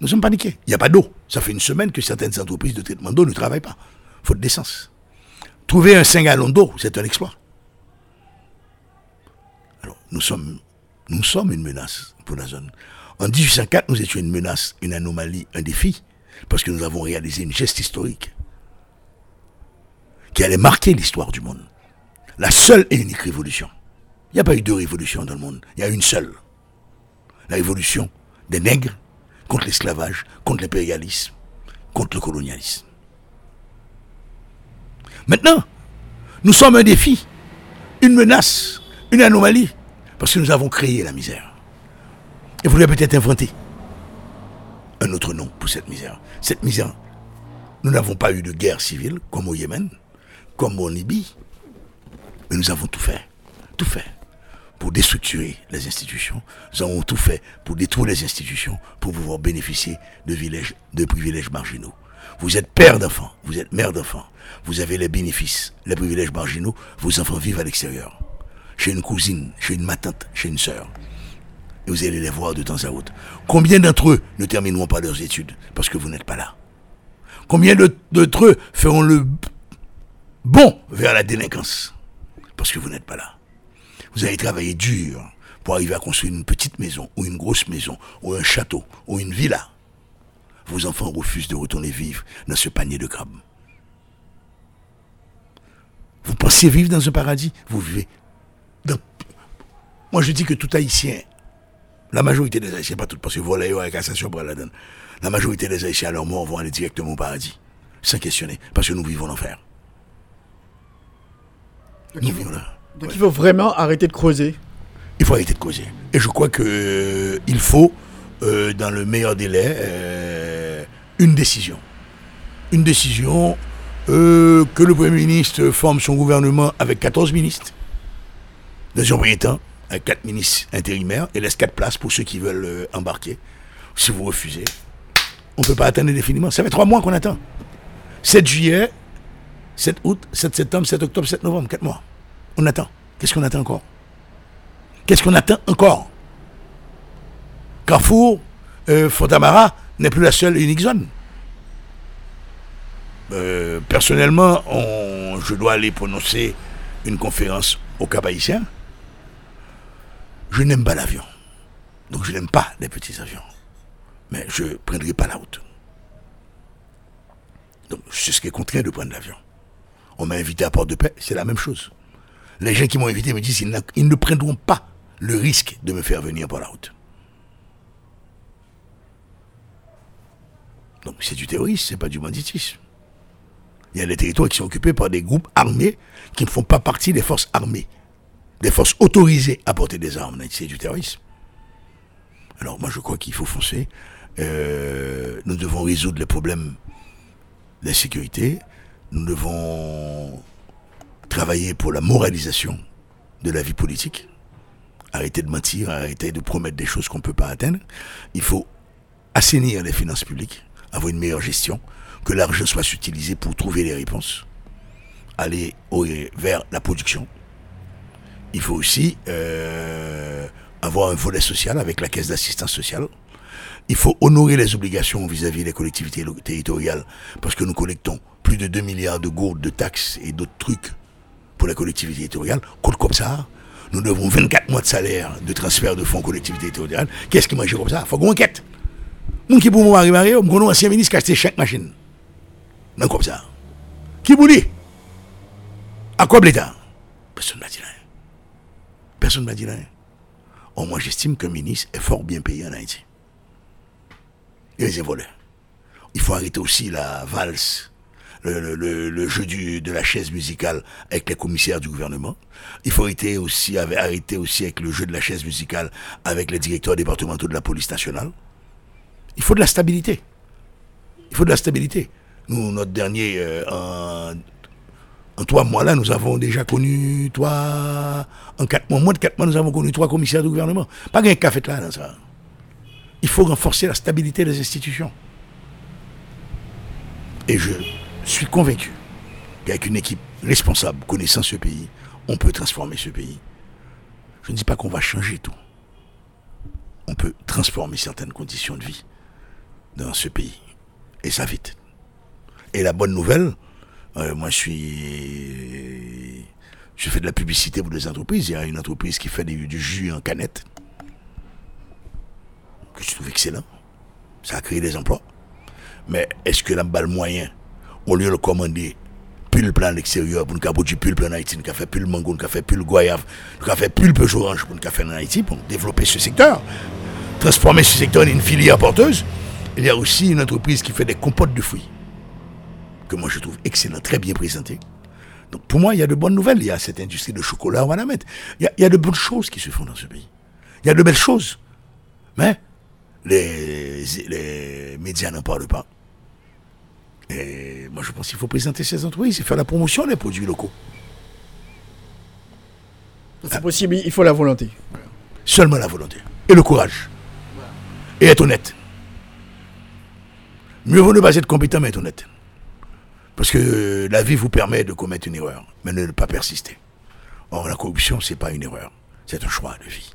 Nous sommes paniqués. Il n'y a pas d'eau. Ça fait une semaine que certaines entreprises de traitement d'eau ne travaillent pas. Faute d'essence. Trouver un 5 gallons d'eau, c'est un exploit. Alors, nous sommes, nous sommes une menace pour la zone. En 1804, nous étions une menace, une anomalie, un défi, parce que nous avons réalisé une geste historique qui allait marquer l'histoire du monde. La seule et unique révolution. Il n'y a pas eu deux révolutions dans le monde, il y a une seule. La révolution des nègres contre l'esclavage, contre l'impérialisme, contre le colonialisme. Maintenant, nous sommes un défi, une menace, une anomalie, parce que nous avons créé la misère. Et vous l'avez peut-être inventé un autre nom pour cette misère. Cette misère, nous n'avons pas eu de guerre civile comme au Yémen, comme en Libye, mais nous avons tout fait, tout fait pour déstructurer les institutions. Nous avons tout fait pour détruire les institutions, pour pouvoir bénéficier de privilèges marginaux. Vous êtes père d'enfants, vous êtes mère d'enfants, vous avez les bénéfices, les privilèges marginaux, vos enfants vivent à l'extérieur. Chez une cousine, chez une ma tante, chez une sœur. Et vous allez les voir de temps à autre. Combien d'entre eux ne termineront pas leurs études parce que vous n'êtes pas là? Combien de- d'entre eux feront le bon vers la délinquance parce que vous n'êtes pas là? Vous avez travaillé dur pour arriver à construire une petite maison ou une grosse maison ou un château ou une villa. Vos enfants refusent de retourner vivre dans ce panier de crabes. Vous pensez vivre dans un paradis? Vous vivez dans... Moi je dis que tout Haïtien, la majorité des Haïtiens, pas tout, parce que voilà, il y a cassation pour la donne. La majorité des Haïtiens à leur mort vont aller directement au paradis, sans questionner, parce que nous vivons l'enfer. Nous vivons là. Donc il faut vraiment arrêter de creuser. Il faut arrêter de causer. Et je crois que euh, il faut, euh, dans le meilleur délai, euh, une décision. Une décision euh, que le Premier ministre forme son gouvernement avec 14 ministres. Dans un premier temps, avec 4 ministres intérimaires et laisse 4 places pour ceux qui veulent euh, embarquer. Si vous refusez, on ne peut pas attendre indéfiniment. Ça fait 3 mois qu'on attend. 7 juillet, 7 août, 7 septembre, 7 octobre, 7 novembre, 4 mois. On attend. Qu'est-ce qu'on attend encore? Qu'est-ce qu'on attend encore? Carrefour, euh, Fontamara n'est plus la seule unique zone. Euh, personnellement, on- je dois aller prononcer une conférence au Cap Haïtien. Je n'aime pas l'avion. Donc je n'aime pas les petits avions. Mais je ne prendrai pas la route. Donc je serai contraint de prendre l'avion. On m'a invité à Port-de-Paix, c'est la même chose. Les gens qui m'ont invité me disent qu'ils ne prendront pas le risque de me faire venir par la route. Donc c'est du terrorisme, c'est pas du banditisme. Il y a des territoires qui sont occupés par des groupes armés qui ne font pas partie des forces armées, des forces autorisées à porter des armes. C'est du terrorisme. Alors moi je crois qu'il faut foncer. Euh, nous devons résoudre les problèmes d'insécurité. Nous devons travailler pour la moralisation de la vie politique. Arrêter de mentir, arrêter de promettre des choses qu'on ne peut pas atteindre. Il faut assainir les finances publiques, avoir une meilleure gestion, que l'argent soit utilisé pour trouver les réponses, aller vers la production. Il faut aussi euh, avoir un volet social avec la caisse d'assistance sociale. Il faut honorer les obligations vis-à-vis des collectivités territoriales parce que nous collectons plus de 2 milliards de gourdes de taxes et d'autres trucs pour les collectivités territoriales. comme ça, nous devons 24 mois de salaire de transfert de fonds collectivités territoriales. Qu'est-ce qui mange comme ça? Faut qu'on enquête. Mon qui pour moi arriver, on un ancien ministre qui a acheté chaque machine. Non comme ça. Qui vous dit À quoi l'État Personne ne m'a dit rien. Personne ne m'a dit rien. Oh, moi, j'estime qu'un ministre est fort bien payé en Haïti. Et les voleurs. Il faut arrêter aussi la valse, le, jeu de la chaise musicale avec les commissaires du gouvernement. Il faut arrêter aussi, arrêter aussi avec le jeu de la chaise musicale avec les directeurs départementaux de la police nationale. Il faut de la stabilité. Il faut de la stabilité. Nous, notre dernier, euh, en, trois mois là, nous avons déjà connu trois, en quatre mois, moins de quatre mois, nous avons connu trois commissaires du gouvernement. Pas qu'un café là dans ça. Il faut renforcer la stabilité des institutions. Et je suis convaincu qu'avec une équipe responsable, connaissant ce pays, on peut transformer ce pays. Je ne dis pas qu'on va changer tout. On peut transformer certaines conditions de vie dans ce pays. Et ça vite. Et la bonne nouvelle, euh, moi je suis. Je fais de la publicité pour des entreprises. Il y a une entreprise qui fait du, jus en canette. Que je trouve excellent. Ça a créé des emplois. Mais est-ce que la balle moyen, au lieu de commander pulpe à l'extérieur pour nous du pulpe en Haïti, nous fait pulpe mango, nous fait pulpe goyave, nous fait pulpe orange pour nous faire en Haïti, pour développer ce secteur, transformer ce secteur en une filière porteuse, il y a aussi une entreprise qui fait des compotes de fruits que moi je trouve excellent, très bien présenté. Donc pour moi, il y a de bonnes nouvelles. Il y a cette industrie de chocolat, on va la mettre. Il y a, de bonnes choses qui se font dans ce pays. Il y a de belles choses. Mais les, les médias n'en parlent pas. Et moi, je pense qu'il faut présenter ces entreprises et faire la promotion des produits locaux. C'est possible, il faut la volonté. Seulement la volonté. Et le courage. Et être honnête. Mieux vaut ne pas être compétent, mais être honnête. Parce que la vie vous permet de commettre une erreur, mais ne pas persister. Or, la corruption, ce n'est pas une erreur, c'est un choix de vie.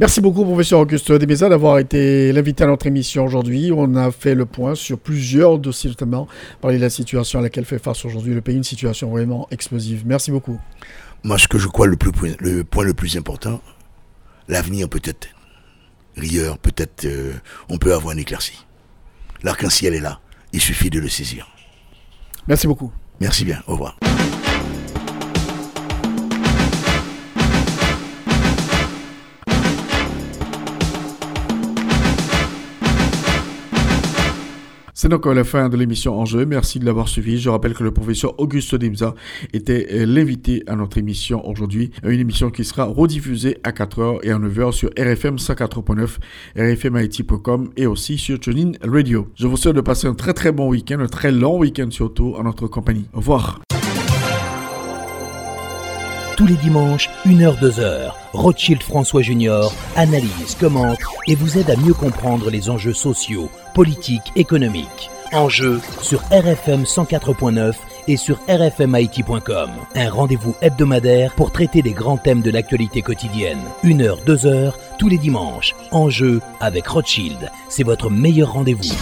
Merci beaucoup, professeur Auguste Desmesa, d'avoir été l'invité à notre émission aujourd'hui. On a fait le point sur plusieurs dossiers, notamment parler de la situation à laquelle fait face aujourd'hui le pays, une situation vraiment explosive. Merci beaucoup. Moi, ce que je crois le, plus, le point le plus important, l'avenir peut-être rieur, peut-être euh, on peut avoir un éclairci. L'arc-en-ciel est là, il suffit de le saisir. Merci beaucoup. Merci bien. Au revoir. C'est donc la fin de l'émission Enjeu. Merci de l'avoir suivi. Je rappelle que le professeur Auguste Dimza était euh, l'invité à notre émission aujourd'hui. Une émission qui sera rediffusée à 4h et à 9h sur RFM 104.9, rfmit.com et aussi sur TuneIn Radio. Je vous souhaite de passer un très très bon week-end, un très long week-end surtout en notre compagnie. Au revoir. Tous les dimanches, 1h-2h, Rothschild François Junior analyse, commente et vous aide à mieux comprendre les enjeux sociaux, politiques, économiques. Enjeux sur RFM 104.9 et sur rfmit.com. Un rendez-vous hebdomadaire pour traiter des grands thèmes de l'actualité quotidienne. 1h, 2h, tous les dimanches. Enjeux avec Rothschild. C'est votre meilleur rendez-vous.